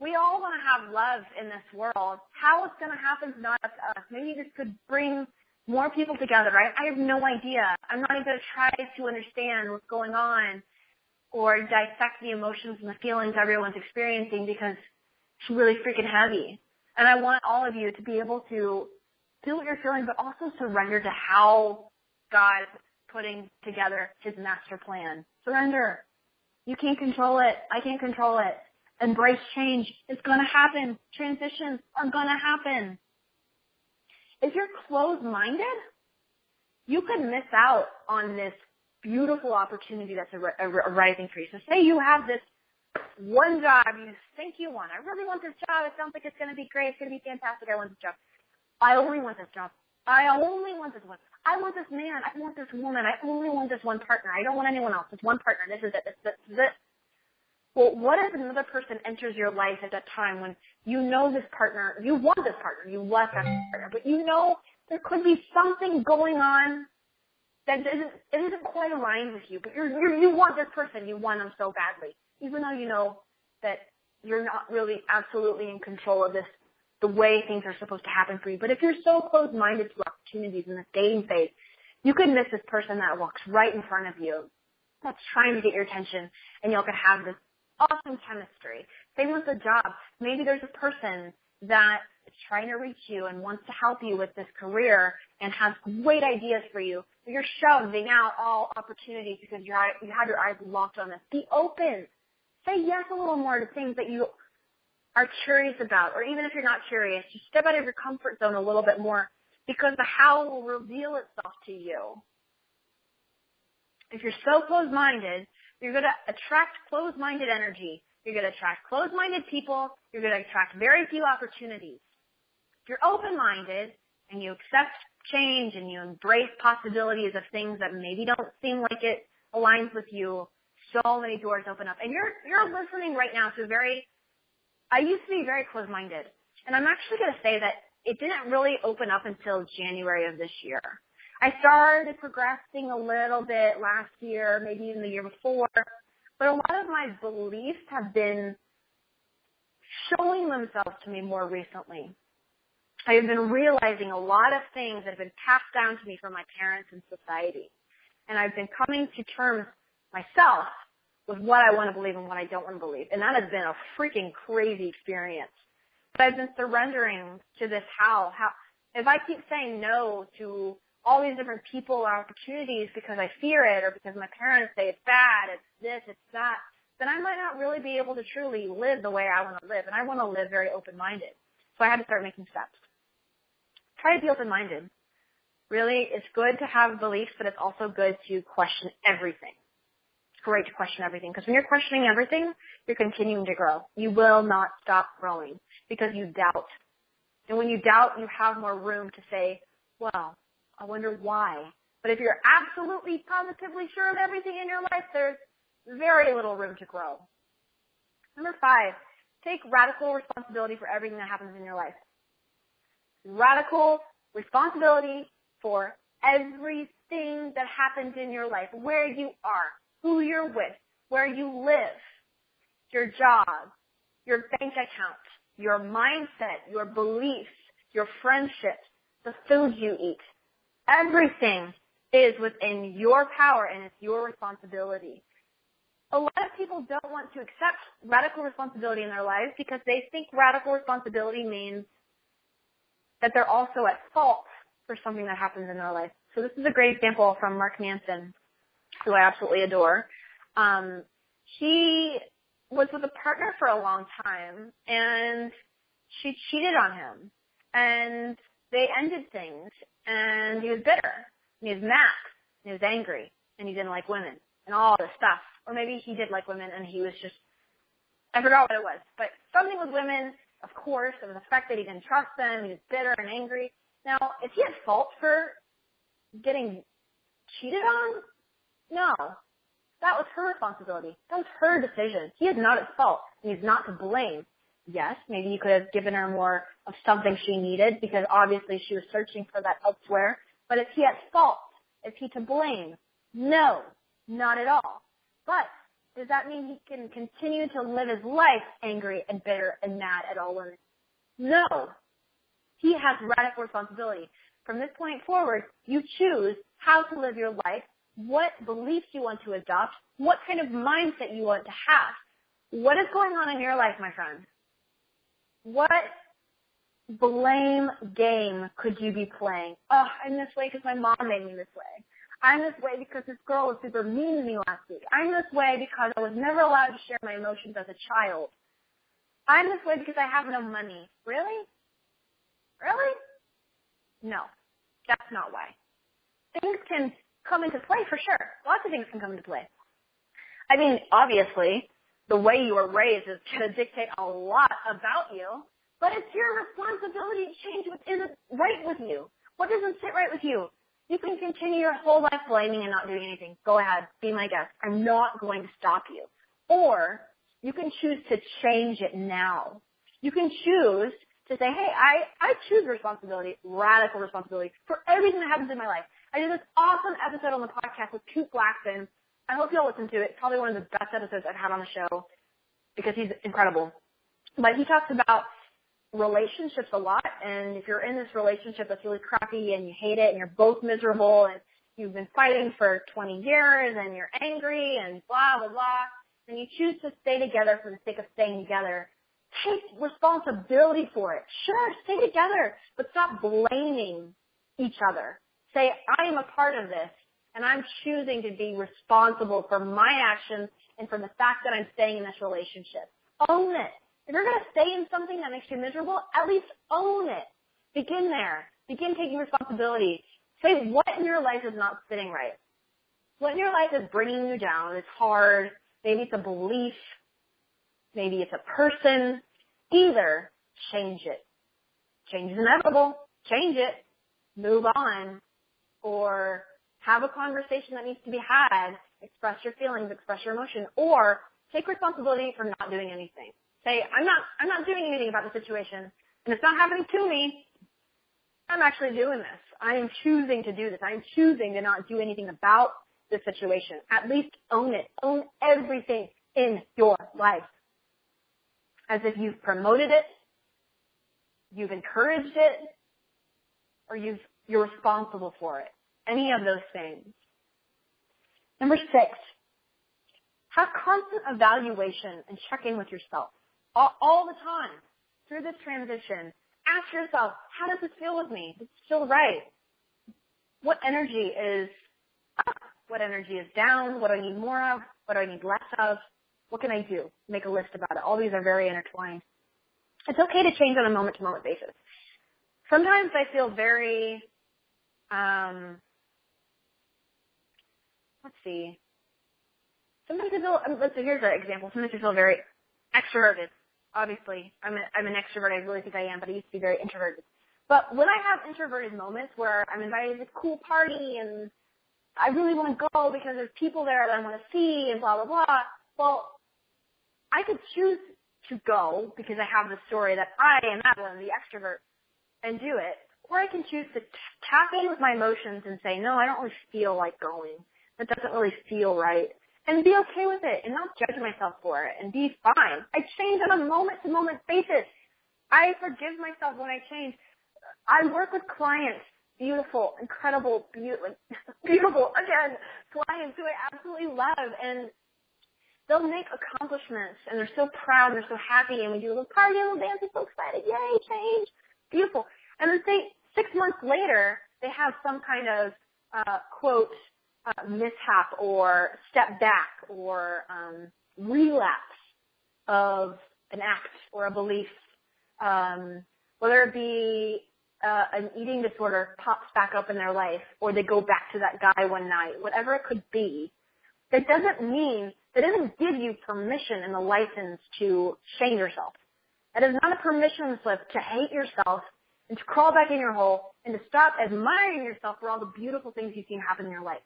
We all want to have love in this world. How it's going to happen is not up to us. Maybe this could bring more people together, right? I have no idea. I'm not even going to try to understand what's going on or dissect the emotions and the feelings everyone's experiencing because it's really freaking heavy. And I want all of you to be able to feel what you're feeling, but also surrender to how God putting together his master plan. Surrender. You can't control it. I can't control it. Embrace change. It's going to happen. Transitions are going to happen. If you're closed-minded, you could miss out on this beautiful opportunity that's arising for you. So say you have this one job you think you want. I really want this job. It sounds like it's going to be great. It's going to be fantastic. I want this job. I only want this job. I only want this one. I want this man. I want this woman. I only want this one partner. I don't want anyone else. It's one partner. This is it. This, this is it. Well, what if another person enters your life at that time when you know this partner, you want this partner, you want that partner, but you know there could be something going on that isn't, isn't quite aligned with you, but you're, you're, you want this person, you want them so badly, even though you know that you're not really absolutely in control of this, the way things are supposed to happen for you. But if you're so closed-minded to opportunities in this dating phase, you could miss this person that walks right in front of you that's trying to get your attention and y'all could have this awesome chemistry. Same with the job. Maybe there's a person that is trying to reach you and wants to help you with this career and has great ideas for you. But you're shoving out all opportunities because you're, you have your eyes locked on this. Be open. Say yes a little more to things that you are curious about. Or even if you're not curious, just step out of your comfort zone a little bit more because the how will reveal itself to you. If you're so closed-minded, you're going to attract closed-minded energy. You're going to attract closed-minded people. You're going to attract very few opportunities. If you're open-minded and you accept change and you embrace possibilities of things that maybe don't seem like it aligns with you, so many doors open up. And you're, you're listening right now to very, I used to be very closed-minded. And I'm actually going to say that it didn't really open up until January of this year. I started progressing a little bit last year, maybe even the year before, but a lot of my beliefs have been showing themselves to me more recently. I have been realizing a lot of things that have been passed down to me from my parents and society. And I've been coming to terms myself with what I want to believe and what I don't want to believe. And that has been a freaking crazy experience. But I've been surrendering to this how, how, if I keep saying no to all these different people or opportunities because I fear it or because my parents say it's bad, it's this, it's that, then I might not really be able to truly live the way I want to live. And I want to live very open-minded. So I had to start making steps. Try to be open-minded. Really, it's good to have beliefs, but it's also good to question everything. Great to question everything because when you're questioning everything, you're continuing to grow. You will not stop growing because you doubt. And when you doubt, you have more room to say, well, I wonder why. But if you're absolutely positively sure of everything in your life, there's very little room to grow. Number five, take radical responsibility for everything that happens in your life. Radical responsibility for everything that happens in your life, where you are, who you're with, where you live, your job, your bank account, your mindset, your beliefs, your friendships, the food you eat. Everything is within your power and it's your responsibility. A lot of people don't want to accept radical responsibility in their lives because they think radical responsibility means that they're also at fault for something that happens in their life. So this is a great example from Mark Manson, who I absolutely adore. Um, he was with a partner for a long time and she cheated on him and they ended things and he was bitter and he was mad and he was angry and he didn't like women and all this stuff. Or maybe he did like women and he was just, I forgot what it was, but something with women, of course, was the fact that he didn't trust them, he was bitter and angry. Now, is he at fault for getting cheated on? No. That was her responsibility. That was her decision. He is not at fault. He's not to blame. Yes, maybe you could have given her more of something she needed because obviously she was searching for that elsewhere. But is he at fault? Is he to blame? No, not at all. But does that mean he can continue to live his life angry and bitter and mad at all women? No. He has radical responsibility. From this point forward, you choose how to live your life what beliefs you want to adopt, what kind of mindset you want to have. What is going on in your life, my friend? What blame game could you be playing? Oh, I'm this way because my mom made me this way. I'm this way because this girl was super mean to me last week. I'm this way because I was never allowed to share my emotions as a child. I'm this way because I have no money. Really? Really? No. That's not why. Things can come into play for sure. Lots of things can come into play. I mean, obviously, the way you were raised is going to dictate a lot about you, but it's your responsibility to change what isn't right with you. What doesn't sit right with you? You can continue your whole life blaming and not doing anything. Go ahead, be my guest. I'm not going to stop you. Or you can choose to change it now. You can choose to say, hey, I, I choose responsibility, radical responsibility for everything that happens in my life. I did this awesome episode on the podcast with Pete Blackson. I hope you'll listen to it. It's probably one of the best episodes I've had on the show because he's incredible. But he talks about relationships a lot and if you're in this relationship that's really crappy and you hate it and you're both miserable and you've been fighting for 20 years and you're angry and blah, blah, blah, and you choose to stay together for the sake of staying together, take responsibility for it. Sure, stay together, but stop blaming each other say, I am a part of this and I'm choosing to be responsible for my actions and for the fact that I'm staying in this relationship. Own it. If you're going to stay in something that makes you miserable, at least own it. Begin there. Begin taking responsibility. Say what in your life is not sitting right. What in your life is bringing you down? It's hard. Maybe it's a belief. Maybe it's a person. Either change it. Change is inevitable. Change it. Move on or have a conversation that needs to be had, express your feelings, express your emotion, or take responsibility for not doing anything. Say, I'm not, I'm not doing anything about the situation, and it's not happening to me. I'm actually doing this. I am choosing to do this. I'm choosing to not do anything about the situation. At least own it. Own everything in your life. As if you've promoted it, you've encouraged it, or you've you're responsible for it. Any of those things. Number six, have constant evaluation and check in with yourself all, all the time through this transition. Ask yourself, how does this feel with me? Does it feel right? What energy is up? What energy is down? What do I need more of? What do I need less of? What can I do? Make a list about it. All these are very intertwined. It's okay to change on a moment to moment basis. Sometimes I feel very um, let's see. Sometimes I feel, um, let's see, here's an example. Sometimes I feel very extroverted. Obviously, I'm, a, I'm an extrovert. I really think I am, but I used to be very introverted. But when I have introverted moments where I'm invited to a cool party and I really want to go because there's people there that I want to see and blah, blah, blah, well, I could choose to go because I have the story that I am Madeline, the extrovert, and do it. Or I can choose to tap in with my emotions and say, no, I don't really feel like going. That doesn't really feel right. And be okay with it and not judge myself for it and be fine. I change on a moment to moment basis. I forgive myself when I change. I work with clients, beautiful, incredible, beautiful, <laughs> beautiful, again, clients who I absolutely love and they'll make accomplishments and they're so proud and they're so happy and we do a little party, a little dance, we're so excited, yay, change, beautiful. And then say six months later, they have some kind of, uh, quote, uh, mishap or step back or um, relapse of an act or a belief, um, whether it be uh, an eating disorder pops back up in their life or they go back to that guy one night, whatever it could be, that doesn't mean, that doesn't give you permission and the license to shame yourself. That is not a permission slip to hate yourself and to crawl back in your hole and to stop admiring yourself for all the beautiful things you've seen happen in your life.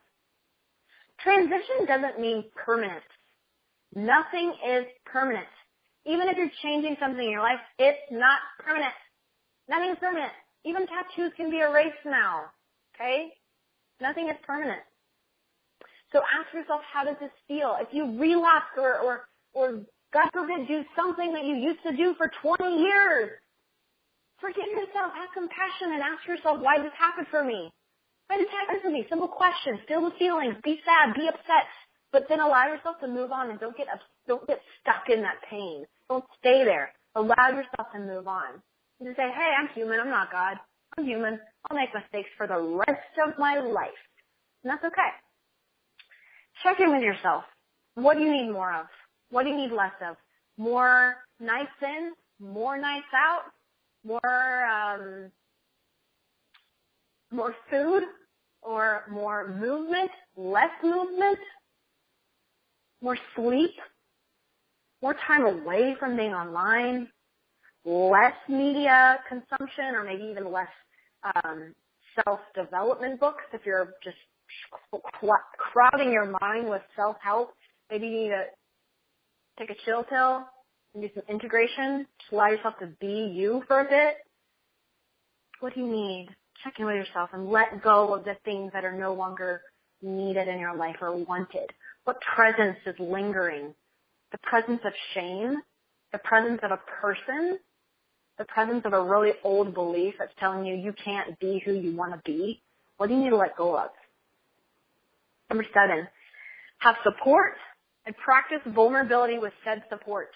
Transition doesn't mean permanent. Nothing is permanent. Even if you're changing something in your life, it's not permanent. Nothing is permanent. Even tattoos can be erased now. Okay? Nothing is permanent. So ask yourself, how does this feel? If you relapse or, or, or God forbid, do something that you used to do for 20 years, forgive yourself, have compassion, and ask yourself, why this happened for me? Why this happen for me? Simple questions. Feel the feelings. Be sad. Be upset. But then allow yourself to move on and don't get don't get stuck in that pain. Don't stay there. Allow yourself to move on. And to say, hey, I'm human. I'm not God. I'm human. I'll make mistakes for the rest of my life. And that's okay. Check in with yourself. What do you need more of? What do you need less of? More nights in? More nights out? More, um, more food? Or more movement? Less movement? More sleep? More time away from being online? Less media consumption or maybe even less um, self-development books if you're just crowding your mind with self-help. Maybe you need to take a chill pill and do some integration to allow yourself to be you for a bit. What do you need? Check in with yourself and let go of the things that are no longer needed in your life or wanted. What presence is lingering? The presence of shame, the presence of a person, the presence of a really old belief that's telling you you can't be who you want to be. What do you need to let go of? Number seven, have support and practice vulnerability with said support.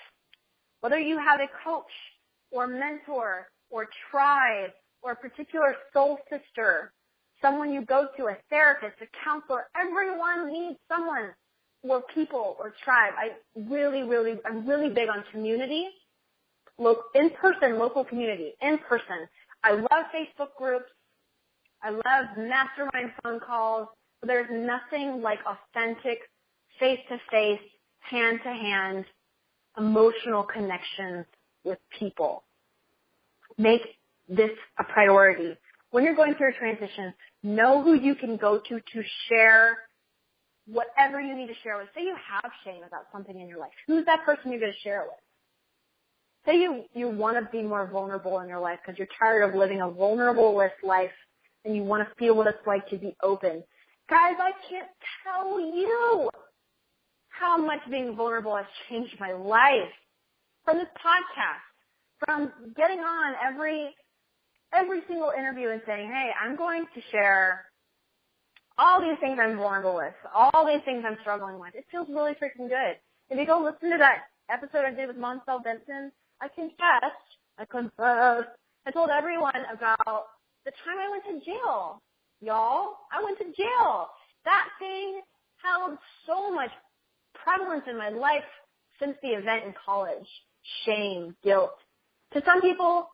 Whether you have a coach or mentor or tribe or a particular soul sister, someone you go to, a therapist, a counselor, everyone needs someone or people or tribe. I really, really, I'm really big on community, Look, in person, local community, in person. I love Facebook groups. I love mastermind phone calls. But there's nothing like authentic, face-to-face, hand-to-hand, emotional connections with people. Make this a priority. When you're going through a transition, know who you can go to to share whatever you need to share with. Say you have shame about something in your life. Who's that person you're going to share it with? Say you, you want to be more vulnerable in your life because you're tired of living a vulnerable-less life and you want to feel what it's like to be open. Guys, I can't tell you how much being vulnerable has changed my life. From this podcast, from getting on every every single interview and saying, "Hey, I'm going to share all these things I'm vulnerable with, all these things I'm struggling with." It feels really freaking good. If you go listen to that episode I did with Moncel Benson, I confessed, I confessed, I told everyone about the time I went to jail y'all. I went to jail. That thing held so much prevalence in my life since the event in college. Shame, guilt. To some people,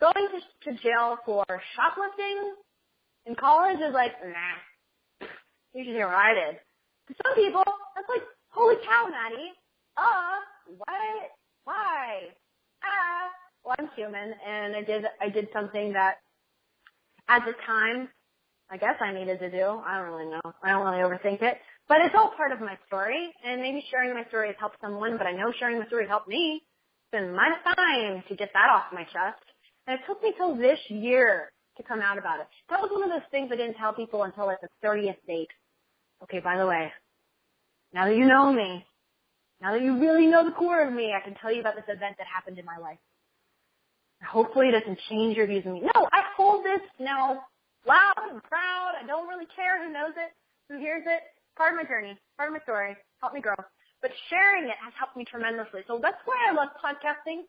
going to, to jail for shoplifting in college is like, nah. You should hear what I did. To some people, that's like, holy cow, Maddie. Uh, what? Why? Ah. Well, I'm human, and I did I did something that at the time I guess I needed to do. I don't really know. I don't really overthink it. But it's all part of my story, and maybe sharing my story has helped someone, but I know sharing my story helped me. It's been my time to get that off my chest. And it took me till this year to come out about it. That was one of those things I didn't tell people until like the 30th date. Okay, by the way, now that you know me, now that you really know the core of me, I can tell you about this event that happened in my life. Hopefully it doesn't change your views of me. No, I hold this now loud and proud. I don't really care who knows it, who hears it. Part of my journey, part of my story, helped me grow. But sharing it has helped me tremendously. So that's why I love podcasting.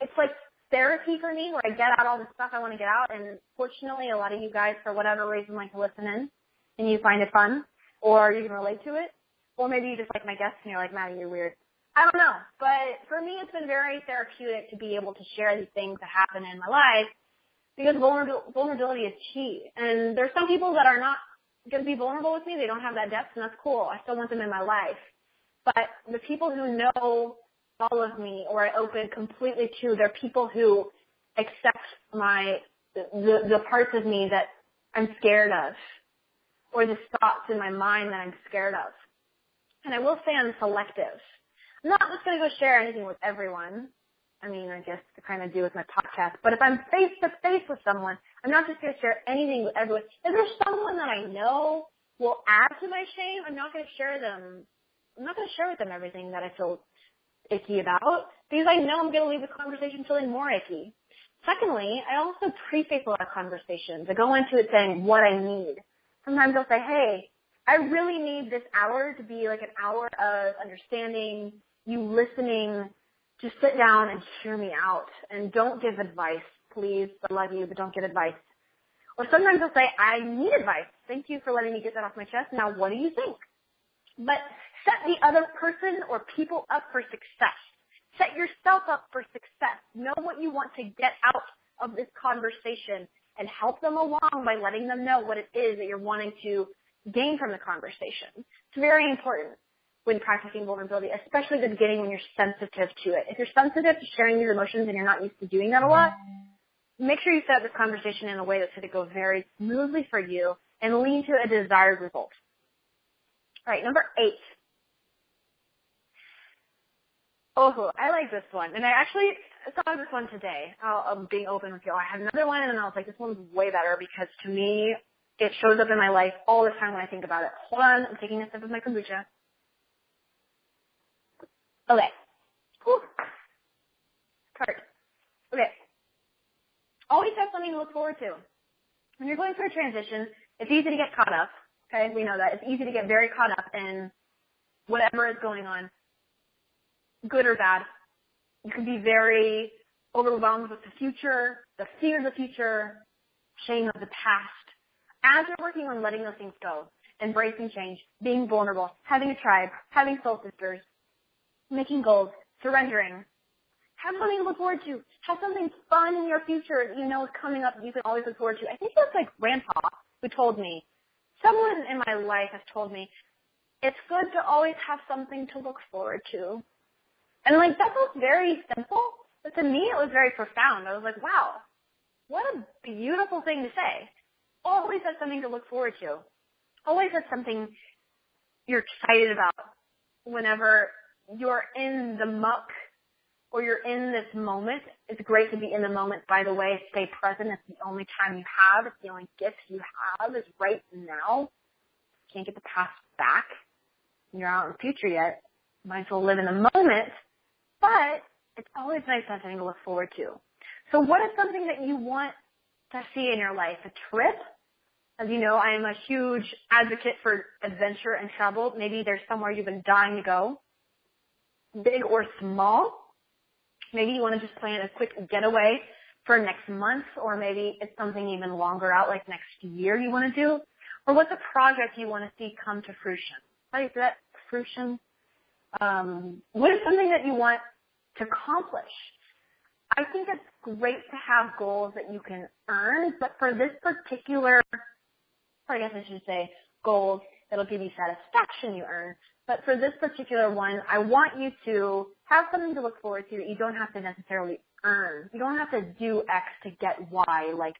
It's like therapy for me where I get out all the stuff I want to get out. And fortunately, a lot of you guys, for whatever reason, like to listen in and you find it fun or you can relate to it. Or maybe you just like my guests and you're like, Maddie, you're weird. I don't know. But for me, it's been very therapeutic to be able to share these things that happen in my life because vulnerability is key. And there's some people that are not going to be vulnerable with me. They don't have that depth, and that's cool. I still want them in my life. But the people who know all of me or I open completely to, they're people who accept my the the parts of me that I'm scared of, or the thoughts in my mind that I'm scared of. And I will say I'm selective. I'm not just going to go share anything with everyone. I mean, I guess to kind of do with my podcast. But if I'm face to face with someone, I'm not just going to share anything with everyone. If there's someone that I know will add to my shame, I'm not going to share them. I'm not going to share with them everything that I feel icky about because I know I'm going to leave the conversation feeling more icky. Secondly, I also preface a lot of conversations. I go into it saying what I need. Sometimes I'll say, hey, I really need this hour to be like an hour of understanding, you listening, just sit down and hear me out and don't give advice, please. I love you, but don't give advice. Or sometimes I'll say, I need advice. Thank you for letting me get that off my chest. Now what do you think? But set the other person or people up for success. Set yourself up for success. Know what you want to get out of this conversation and help them along by letting them know what it is that you're wanting to gain from the conversation. It's very important when practicing vulnerability, especially at the beginning when you're sensitive to it. If you're sensitive to sharing your emotions and you're not used to doing that a lot, make sure you set up this conversation in a way that's going to go very smoothly for you and lead to a desired result. All right, number eight. Oh, I like this one. And I actually saw this one today. I'll, I'm being open with you. I had another one and then I was like, this one's way better because to me, it shows up in my life all the time when I think about it. Hold on, I'm taking a sip of my kombucha. Okay. Cart. Okay. Always have something to look forward to. When you're going through a transition, it's easy to get caught up. Okay, we know that. It's easy to get very caught up in whatever is going on, good or bad. You can be very overwhelmed with the future, the fear of the future, shame of the past. As you're working on letting those things go, embracing change, being vulnerable, having a tribe, having soul sisters, making goals, surrendering. Have something to look forward to. Have something fun in your future you know coming up that you can always look forward to. I think that's like grandpa who told me. Someone in my life has told me, it's good to always have something to look forward to. And like that was very simple, but to me it was very profound. I was like, wow, what a beautiful thing to say. Always have something to look forward to. Always have something you're excited about whenever you're in the muck or you're in this moment. It's great to be in the moment, by the way. Stay present. It's the only time you have. It's the only gift you have is right now. Can't get the past back. You're out in the future yet. Might as well live in the moment. But it's always nice to have something to look forward to. So what is something that you want to see in your life? A trip? As you know, I am a huge advocate for adventure and travel. Maybe there's somewhere you've been dying to go big or small. Maybe you want to just plan a quick getaway for next month, or maybe it's something even longer out, like next year you want to do. Or what's a project you want to see come to fruition? How do you that? Fruition? Um, what is something that you want to accomplish? I think it's great to have goals that you can earn, but for this particular, I guess I should say, goals that'll give you satisfaction you earn, but for this particular one, I want you to have something to look forward to that you don't have to necessarily earn. You don't have to do X to get Y, like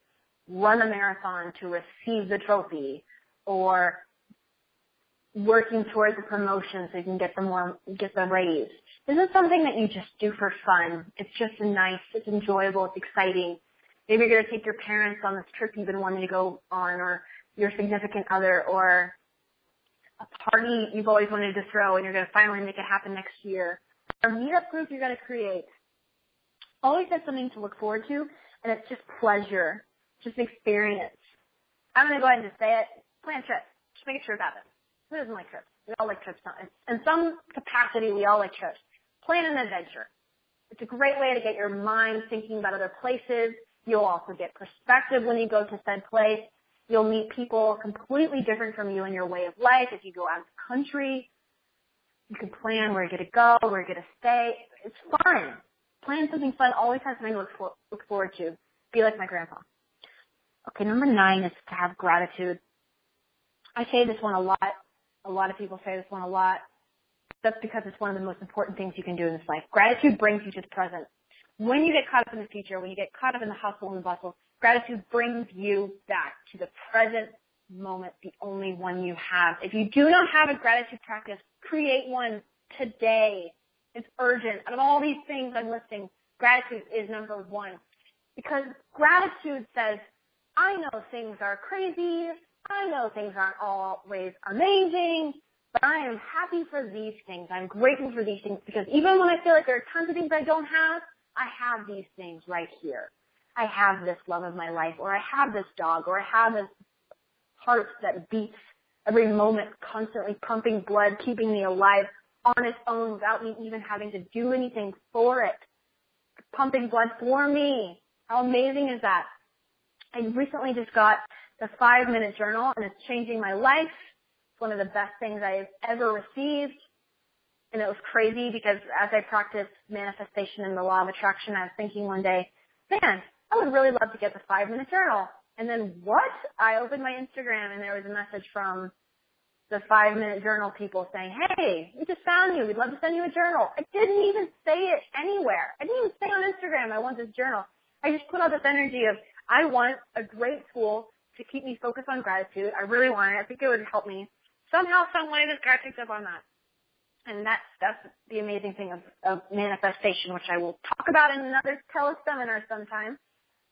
run a marathon to receive the trophy or working towards a promotion so you can get the more, get the raise. This is something that you just do for fun. It's just nice. It's enjoyable. It's exciting. Maybe you're going to take your parents on this trip you've been wanting to go on or your significant other or party you've always wanted to throw and you're going to finally make it happen next year, or a meetup group you're going to create. always has something to look forward to, and it's just pleasure, just experience. I'm going to go ahead and just say it. Plan trips. Just make a trip happen. Who doesn't like trips? We all like trips. In some capacity, we all like trips. Plan an adventure. It's a great way to get your mind thinking about other places. You'll also get perspective when you go to said place. You'll meet people completely different from you in your way of life if you go out of the country. You can plan where you're going to go, where you're going to stay. It's fun. Plan something fun always has something to look, for, look forward to. Be like my grandpa. Okay, number nine is to have gratitude. I say this one a lot. A lot of people say this one a lot. That's because it's one of the most important things you can do in this life. Gratitude brings you to the present. When you get caught up in the future, when you get caught up in the hustle and the bustle, gratitude brings you back to the present moment, the only one you have. If you do not have a gratitude practice, create one today. It's urgent. Out of all these things I'm listing, gratitude is number one. Because gratitude says, I know things are crazy. I know things aren't always amazing, but I am happy for these things. I'm grateful for these things because even when I feel like there are tons of things I don't have, I have these things right here. I have this love of my life, or I have this dog, or I have this heart that beats every moment, constantly pumping blood, keeping me alive on its own without me even having to do anything for it. Pumping blood for me. How amazing is that? I recently just got the five minute journal and it's changing my life. It's one of the best things I've ever received. And it was crazy because as I practiced manifestation and the law of attraction, I was thinking one day, man, I would really love to get the five minute journal. And then what? I opened my Instagram and there was a message from the five minute journal people saying, Hey, we just found you. We'd love to send you a journal. I didn't even say it anywhere. I didn't even say on Instagram, I want this journal. I just put out this energy of, I want a great tool to keep me focused on gratitude. I really want it. I think it would help me. Somehow, some way, this guy picked up on that. And that's, that's the amazing thing of, of manifestation, which I will talk about in another teleseminar sometime.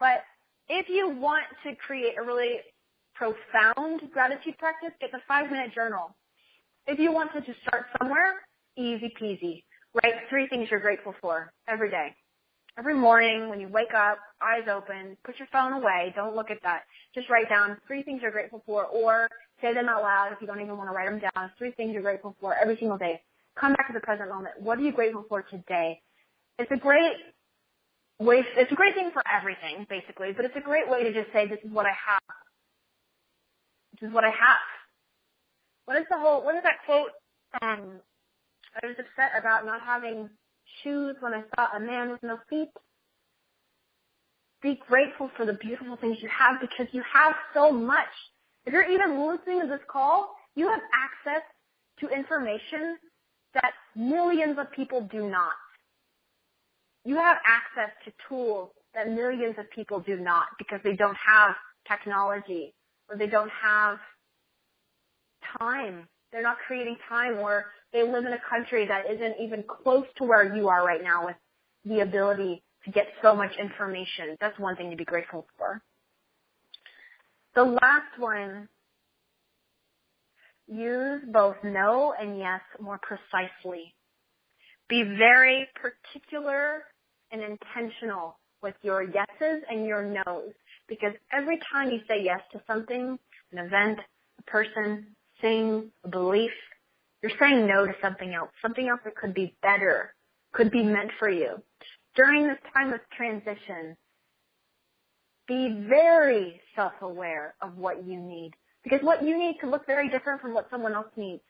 But if you want to create a really profound gratitude practice, get the five minute journal. If you want to just start somewhere, easy peasy. Write three things you're grateful for every day. Every morning when you wake up, eyes open, put your phone away, don't look at that. Just write down three things you're grateful for or say them out loud if you don't even want to write them down. Three things you're grateful for every single day. Come back to the present moment. What are you grateful for today? It's a great it's a great thing for everything, basically, but it's a great way to just say, this is what I have. This is what I have. What is the whole, what is that quote? Um, I was upset about not having shoes when I saw a man with no feet. Be grateful for the beautiful things you have because you have so much. If you're even listening to this call, you have access to information that millions of people do not. You have access to tools that millions of people do not because they don't have technology or they don't have time. They're not creating time or they live in a country that isn't even close to where you are right now with the ability to get so much information. That's one thing to be grateful for. The last one, use both no and yes more precisely. Be very particular and intentional with your yeses and your nos because every time you say yes to something, an event, a person, thing, a belief, you're saying no to something else, something else that could be better, could be meant for you. During this time of transition, be very self-aware of what you need. Because what you need could look very different from what someone else needs.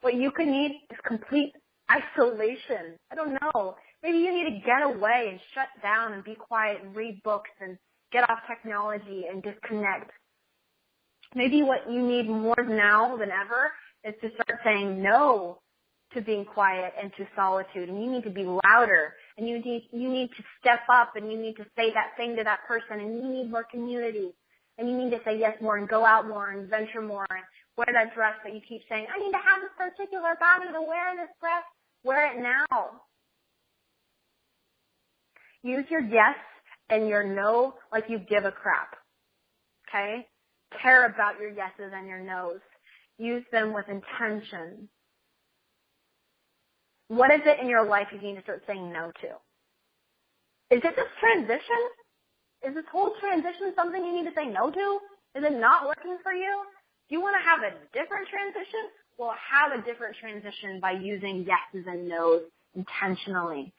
What you could need is complete isolation. I don't know. Maybe you need to get away and shut down and be quiet and read books and get off technology and disconnect. Maybe what you need more now than ever is to start saying no to being quiet and to solitude and you need to be louder and you need you need to step up and you need to say that thing to that person and you need more community and you need to say yes more and go out more and venture more and wear that dress that you keep saying, I need to have this particular body to wear this dress. Wear it now. Use your yes and your no like you give a crap. Okay? Care about your yeses and your nos. Use them with intention. What is it in your life you need to start saying no to? Is it this transition? Is this whole transition something you need to say no to? Is it not working for you? Do you want to have a different transition? Well, have a different transition by using yeses and nos intentionally.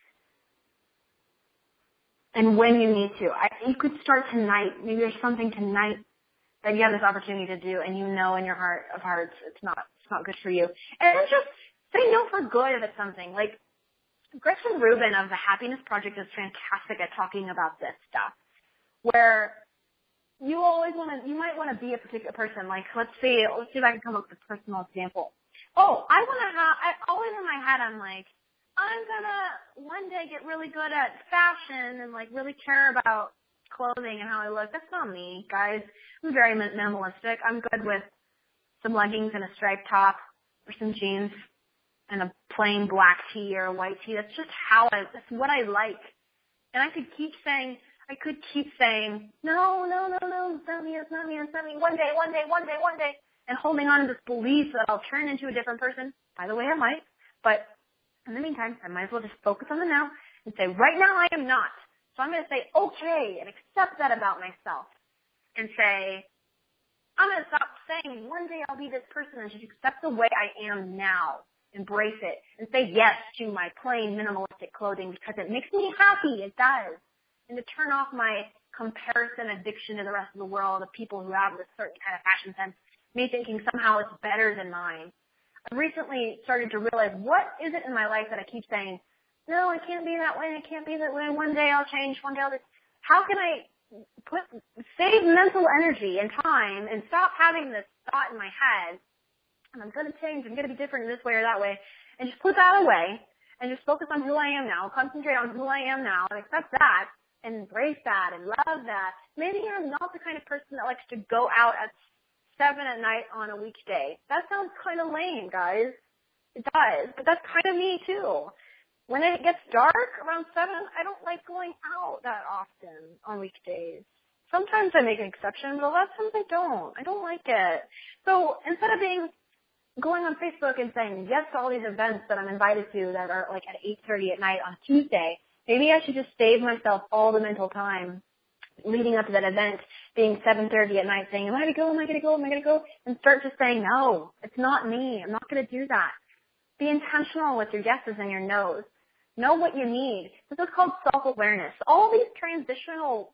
And when you need to. I, you could start tonight. Maybe there's something tonight that you have this opportunity to do and you know in your heart of hearts it's not, it's not good for you. And just say no for good if it's something. Like, Gretchen Rubin of the Happiness Project is fantastic at talking about this stuff. Where you always want to, you might want to be a particular person. Like, let's see, let's see if I can come up with a personal example. Oh, I want to have, I always in my head, I'm like, I'm gonna one day get really good at fashion and like really care about clothing and how I look. That's not me, guys. I'm very minimalistic. I'm good with some leggings and a striped top or some jeans and a plain black tee or a white tee. That's just how I, that's what I like. And I could keep saying, I could keep saying, no, no, no, no, it's not me, it's not me, it's not me. One day, one day, one day, one day. And holding on to this belief that I'll turn into a different person. By the way, I might. But in the meantime, I might as well just focus on the now and say, right now I am not. So I'm going to say, okay, and accept that about myself. And say, I'm going to stop saying one day I'll be this person and just accept the way I am now. Embrace it and say yes to my plain minimalistic clothing because it makes me happy. It does. And to turn off my comparison addiction to the rest of the world of people who have this certain kind of fashion sense, me thinking somehow it's better than mine. I've recently started to realize what is it in my life that I keep saying, no, I can't be that way. I can't be that way. One day I'll change. One day I'll. How can I put save mental energy and time and stop having this thought in my head? And I'm to change. I'm to be different in this way or that way, and just put that away and just focus on who I am now. Concentrate on who I am now and accept that and embrace that and love that. Maybe you're not the kind of person that likes to go out at seven at night on a weekday. That sounds kind of lame, guys. It does, but that's kind of me too. When it gets dark around seven, I don't like going out that often on weekdays. Sometimes I make an exception, but a lot of times I don't. I don't like it. So instead of being going on Facebook and saying yes to all these events that I'm invited to that are like at 8:30 at night on Tuesday, maybe I should just save myself all the mental time leading up to that event being 7.30 at night saying, am I going to go? Am I going to go? Am I going to go? And start just saying, no, it's not me. I'm not going to do that. Be intentional with your yeses and your nos. Know what you need. This is called self-awareness. All these transitional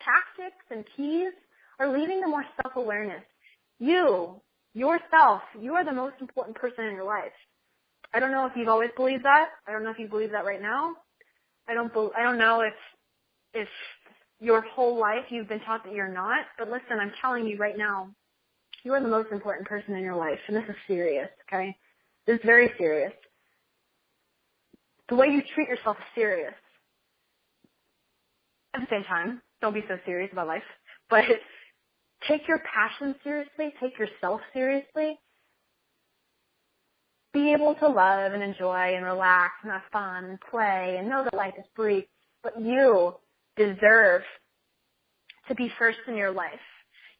tactics and keys are leading to more self-awareness. You, yourself, you are the most important person in your life. I don't know if you've always believed that. I don't know if you believe that right now. I don't. Be, I don't know if if your whole life you've been taught that you're not. But listen, I'm telling you right now, you are the most important person in your life, and this is serious. Okay, this is very serious. The way you treat yourself is serious. At the same time, don't be so serious about life, but <laughs> take your passion seriously, take yourself seriously. Be able to love and enjoy and relax and have fun and play and know that life is brief, but you deserve to be first in your life.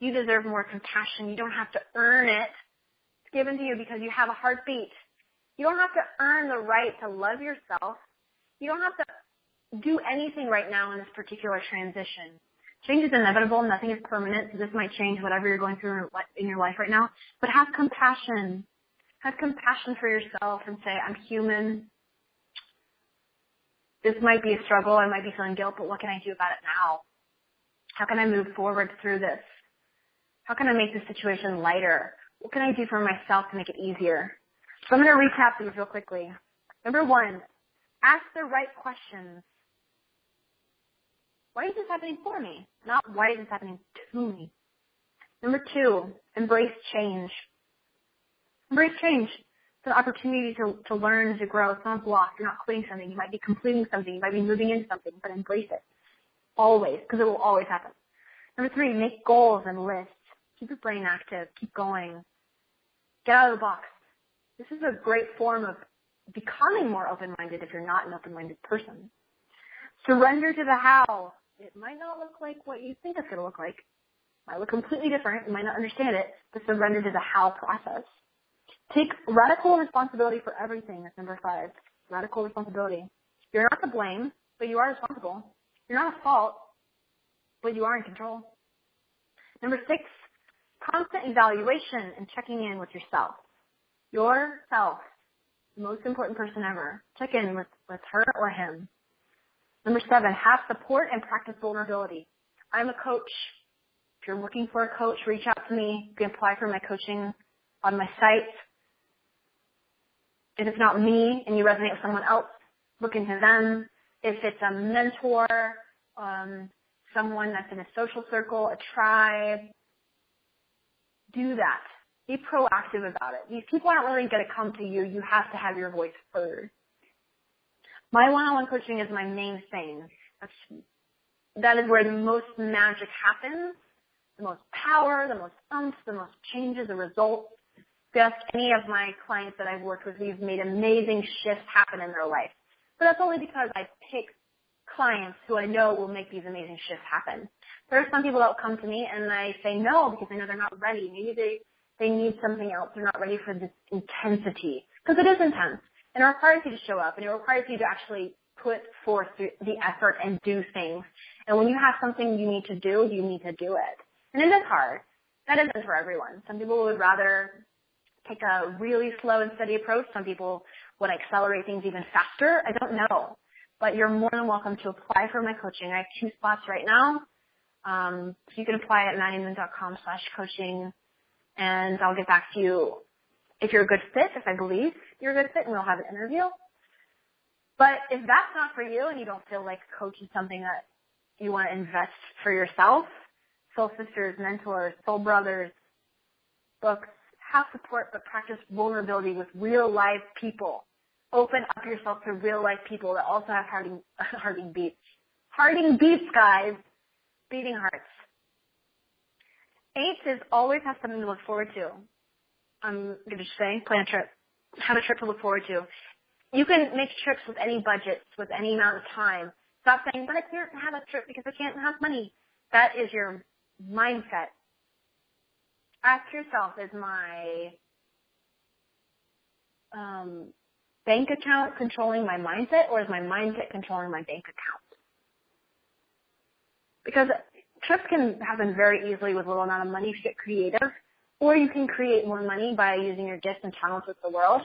You deserve more compassion. You don't have to earn it. It's given to you because you have a heartbeat. You don't have to earn the right to love yourself. You don't have to do anything right now in this particular transition. Change is inevitable. Nothing is permanent. So this might change whatever you're going through in your life right now. But have compassion. Have compassion for yourself and say, I'm human this might be a struggle. I might be feeling guilt, but what can I do about it now? How can I move forward through this? How can I make the situation lighter? What can I do for myself to make it easier? So I'm going to recap these real quickly. Number one, ask the right questions. Why is this happening for me? Not why is this happening to me? Number two, embrace change. Embrace change an opportunity to, to learn, to grow. It's not blocked. You're not quitting something. You might be completing something. You might be moving into something, but embrace it. Always, because it will always happen. Number three, make goals and lists. Keep your brain active. Keep going. Get out of the box. This is a great form of becoming more open-minded if you're not an open-minded person. Surrender to the how. It might not look like what you think it's going to look like. It might look completely different. You might not understand it, but surrender to the how process. Take radical responsibility for everything. That's number five. Radical responsibility. You're not to blame. but you are responsible. You're not at fault, but you are in control. Number six, constant evaluation and checking in with yourself. Yourself, the most important person ever. Check in with, with her or him. Number seven, have support and practice vulnerability. I'm a coach. If you're looking for a coach, reach out to me. You can apply for my coaching on my site. If it's not me and you resonate with someone else, look into them. If it's a mentor, um, someone that's in a social circle, a tribe, do that. Be proactive about it. These people aren't really going to come to you. You have to have your voice heard. My one-on-one coaching is my main thing. That's, that is where the most magic happens, the most power, the most umph, the most changes, the results. Just any of my clients that I've worked with, we've made amazing shifts happen in their life. But that's only because I pick clients who I know will make these amazing shifts happen. There are some people that will come to me and I say no because I know they're not ready. Maybe they, they need something else. They're not ready for this intensity. Because it is intense. And it requires you to show up and it requires you to actually put forth the effort and do things. And when you have something you need to do, you need to do it. And it is hard. That isn't for everyone. Some people would rather take a really slow and steady approach. Some people would accelerate things even faster. I don't know. But you're more than welcome to apply for my coaching. I have two spots right now. Um, you can apply at maddiemoon.com slash coaching and I'll get back to you if you're a good fit, if I believe you're a good fit and we'll have an interview. But if that's not for you and you don't feel like coach is something that you want to invest for yourself, soul sisters, mentors, soul brothers, books, have support but practice vulnerability with real life people. Open up yourself to real life people that also have hearting, hearting <laughs> beats. Hearting beats, guys. Beating hearts. Eight is always have something to look forward to. I'm going to say plan a trip. Have a trip to look forward to. You can make trips with any budgets, with any amount of time. Stop saying, but I can't have a trip because I can't have money. That is your mindset. Ask yourself, is my um, bank account controlling my mindset or is my mindset controlling my bank account? Because trips can happen very easily with a little amount of money if you get creative, or you can create more money by using your gifts and talents with the world.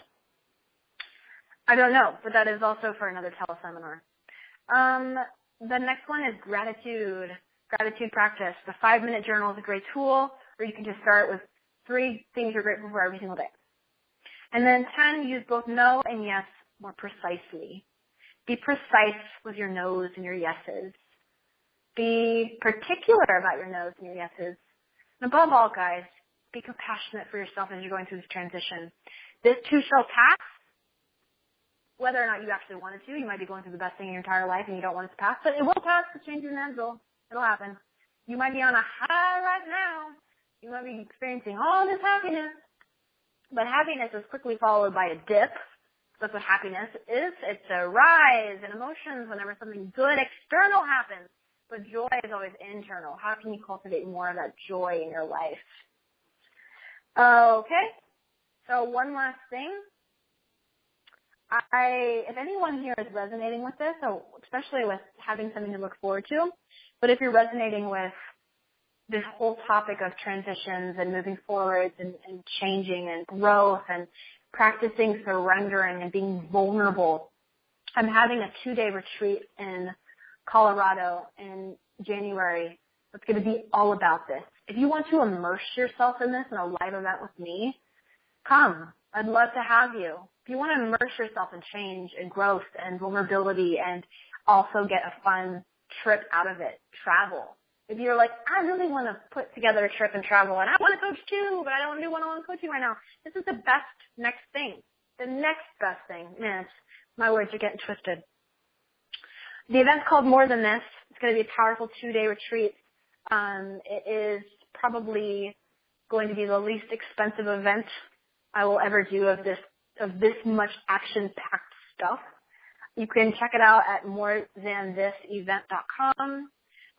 I don't know, but that is also for another teleseminar. Um, the next one is gratitude. Gratitude practice. The five minute journal is a great tool, or you can just start with three things you're grateful for every single day. And then 10, use both no and yes more precisely. Be precise with your no's and your yeses. Be particular about your no's and your yeses. And above all, guys, be compassionate for yourself as you're going through this transition. This too shall pass. Whether or not you actually wanted to, you might be going through the best thing in your entire life and you don't want it to pass, but it will pass. The change is inevitable. It'll happen. You might be on a high right now. You might be experiencing all this happiness. But happiness is quickly followed by a dip. That's what happiness is. It's a rise in emotions whenever something good external happens. But joy is always internal. How can you cultivate more of that joy in your life? Okay. So one last thing. I, if anyone here is resonating with this, especially with having something to look forward to, but if you're resonating with this whole topic of transitions and moving forwards and, and changing and growth and practicing surrendering and being vulnerable. I'm having a two day retreat in Colorado in January. It's going to be all about this. If you want to immerse yourself in this in a live event with me, come. I'd love to have you. If you want to immerse yourself in change and growth and vulnerability and also get a fun trip out of it, travel. If you're like, I really want to put together a trip and travel and I want to coach too, but I don't want to do one-on-one coaching right now. This is the best next thing. The next best thing. Man, my words are getting twisted. The event's called More Than This. It's going to be a powerful two-day retreat. Um, it is probably going to be the least expensive event I will ever do of this of this much action-packed stuff. You can check it out at morethanThisEvent.com.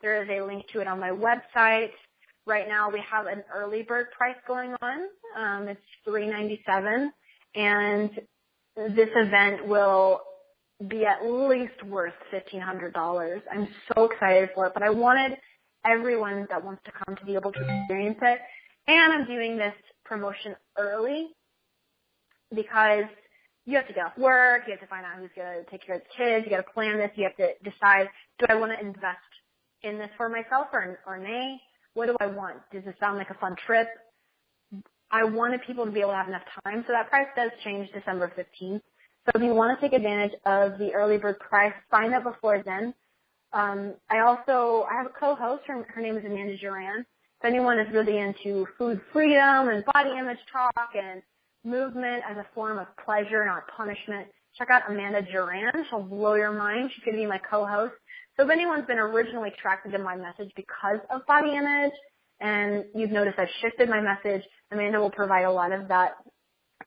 There is a link to it on my website. Right now we have an early bird price going on. Um, it's 397 and this event will be at least worth $1,500. I'm so excited for it, but I wanted everyone that wants to come to be able to experience it. And I'm doing this promotion early because you have to get off work, you have to find out who's going to take care of the kids, you got to plan this, you have to decide, do I want to invest in this for myself or, or nay? What do I want? Does it sound like a fun trip? I wanted people to be able to have enough time, so that price does change December 15th. So if you want to take advantage of the early bird price, sign up before then. Um, I also I have a co-host. Her, her name is Amanda Duran. If anyone is really into food freedom and body image talk and movement as a form of pleasure, not punishment, check out Amanda Duran. She'll blow your mind. She's going to be my co-host. So if anyone's been originally attracted to my message because of body image, and you've noticed I've shifted my message, Amanda will provide a lot of that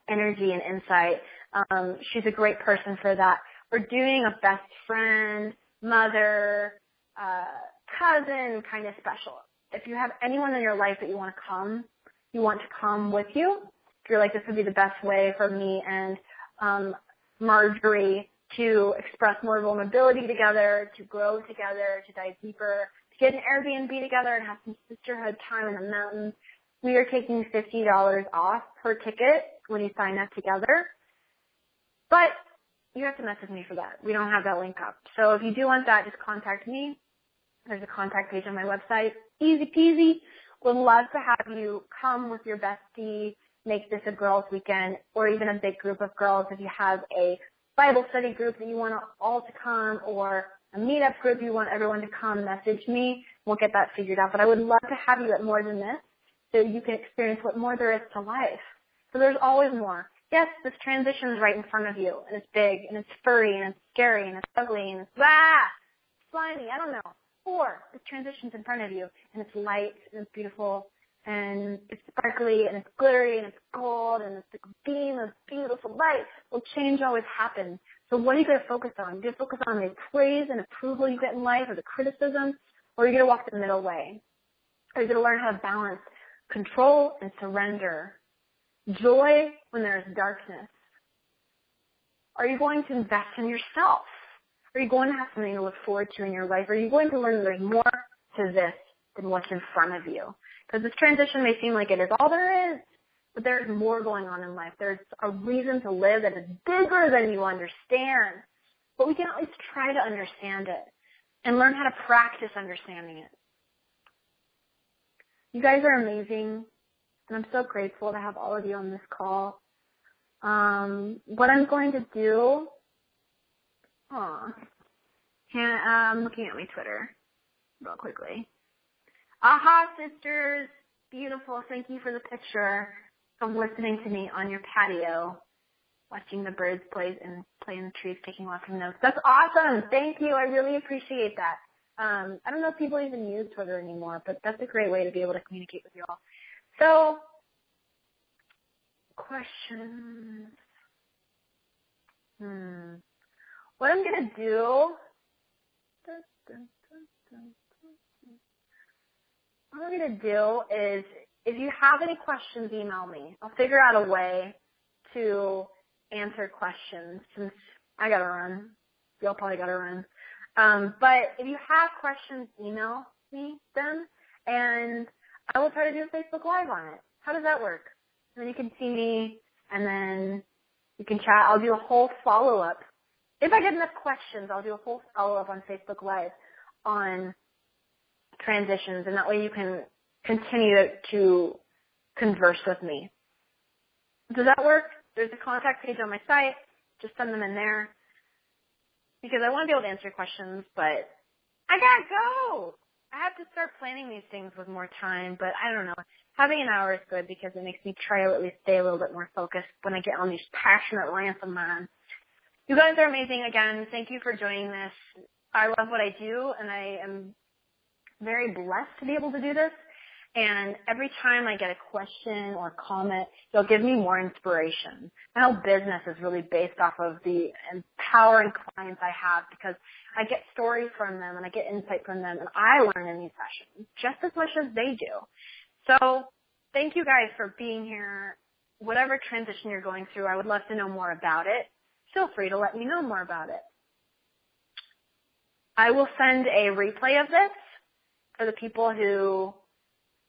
energy and insight. Um, she's a great person for that. We're doing a best friend, mother, uh, cousin kind of special. If you have anyone in your life that you want to come, you want to come with you, if you're like, this would be the best way for me and um, Marjorie to express more vulnerability together, to grow together, to dive deeper, to get an Airbnb together and have some sisterhood time in the mountains. We are taking $50 off per ticket when you sign up together. But you have to message me for that. We don't have that link up. So if you do want that, just contact me. There's a contact page on my website. Easy peasy. Would love to have you come with your bestie, make this a girls weekend or even a big group of girls if you have a Bible study group that you want all to come or a meetup group you want everyone to come, message me. We'll get that figured out. But I would love to have you at more than this so you can experience what more there is to life. So there's always more. Yes, this transition is right in front of you and it's big and it's furry and it's scary and it's ugly and it's ah, slimy, I don't know. Or this transition's in front of you and it's light and it's beautiful and it's sparkly and it's glittery and it's gold and it's a beam of beautiful light. Well, change always happens. So what are you going to focus on? You going to focus on the praise and approval you get in life or the criticism? Or are you going to walk the middle way? Are you going to learn how to balance control and surrender? Joy when there is darkness? Are you going to invest in yourself? Are you going to have something to look forward to in your life? Are you going to learn there's more to this than what's in front of you? Because this transition may seem like it is all there is, but there's more going on in life. There's a reason to live that is bigger than you understand. But we can at least try to understand it and learn how to practice understanding it. You guys are amazing, and I'm so grateful to have all of you on this call. Um, what I'm going to do, oh, I'm looking at my Twitter real quickly. Aha, sisters. Beautiful. Thank you for the picture from listening to me on your patio, watching the birds play and play in the trees, taking lots of notes. That's awesome. Thank you. I really appreciate that. Um, I don't know if people even use Twitter anymore, but that's a great way to be able to communicate with you all. So, questions. Hmm. What I'm gonna do. Dun, dun, dun, what I'm going to do is, if you have any questions, email me. I'll figure out a way to answer questions since I got to run. Y'all probably got to run. Um, but if you have questions, email me them, and I will try to do a Facebook Live on it. How does that work? And then you can see me, and then you can chat. I'll do a whole follow-up. If I get enough questions, I'll do a whole follow-up on Facebook Live on transitions, and that way you can continue to converse with me. Does that work? There's a contact page on my site. Just send them in there because I want to be able to answer questions, but I gotta go. I have to start planning these things with more time, but I don't know. Having an hour is good because it makes me try to at least stay a little bit more focused when I get on these passionate rants of mine. You guys are amazing again. Thank you for joining this. I love what I do and I am very blessed to be able to do this. And every time I get a question or comment, they'll give me more inspiration. My whole business is really based off of the empowering clients I have because I get stories from them and I get insight from them and I learn in these sessions just as much as they do. So thank you guys for being here. Whatever transition you're going through, I would love to know more about it. Feel free to let me know more about it. I will send a replay of this for the people who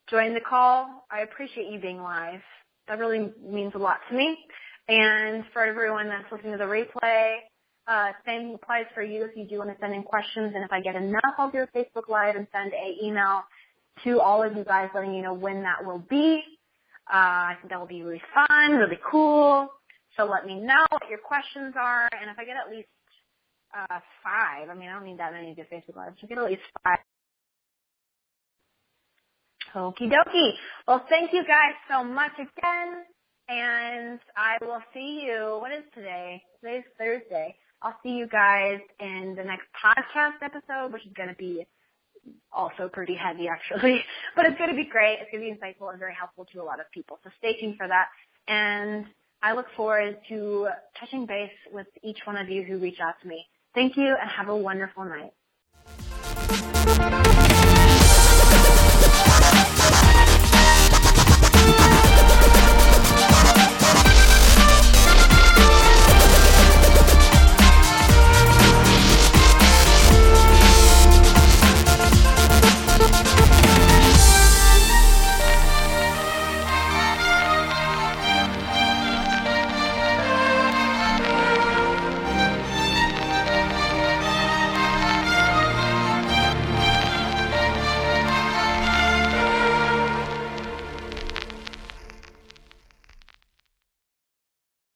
joined the call. I appreciate you being live. That really means a lot to me. And for everyone that's listening to the replay, uh, same applies for you if you do want to send in questions. And if I get enough, I'll do a Facebook Live and send a email to all of you guys letting you know when that will be. Uh, I think that will be really fun, really cool. So let me know what your questions are. And if I get at least uh, five, I mean, I don't need that many to Facebook Live. So get at least five. Okie dokie. Well, thank you guys so much again. And I will see you. What is today? Today's Thursday. I'll see you guys in the next podcast episode, which is going to be also pretty heavy actually, <laughs> but it's going to be great. It's going to be insightful and very helpful to a lot of people. So stay tuned for that. And I look forward to touching base with each one of you who reach out to me. Thank you and have a wonderful night.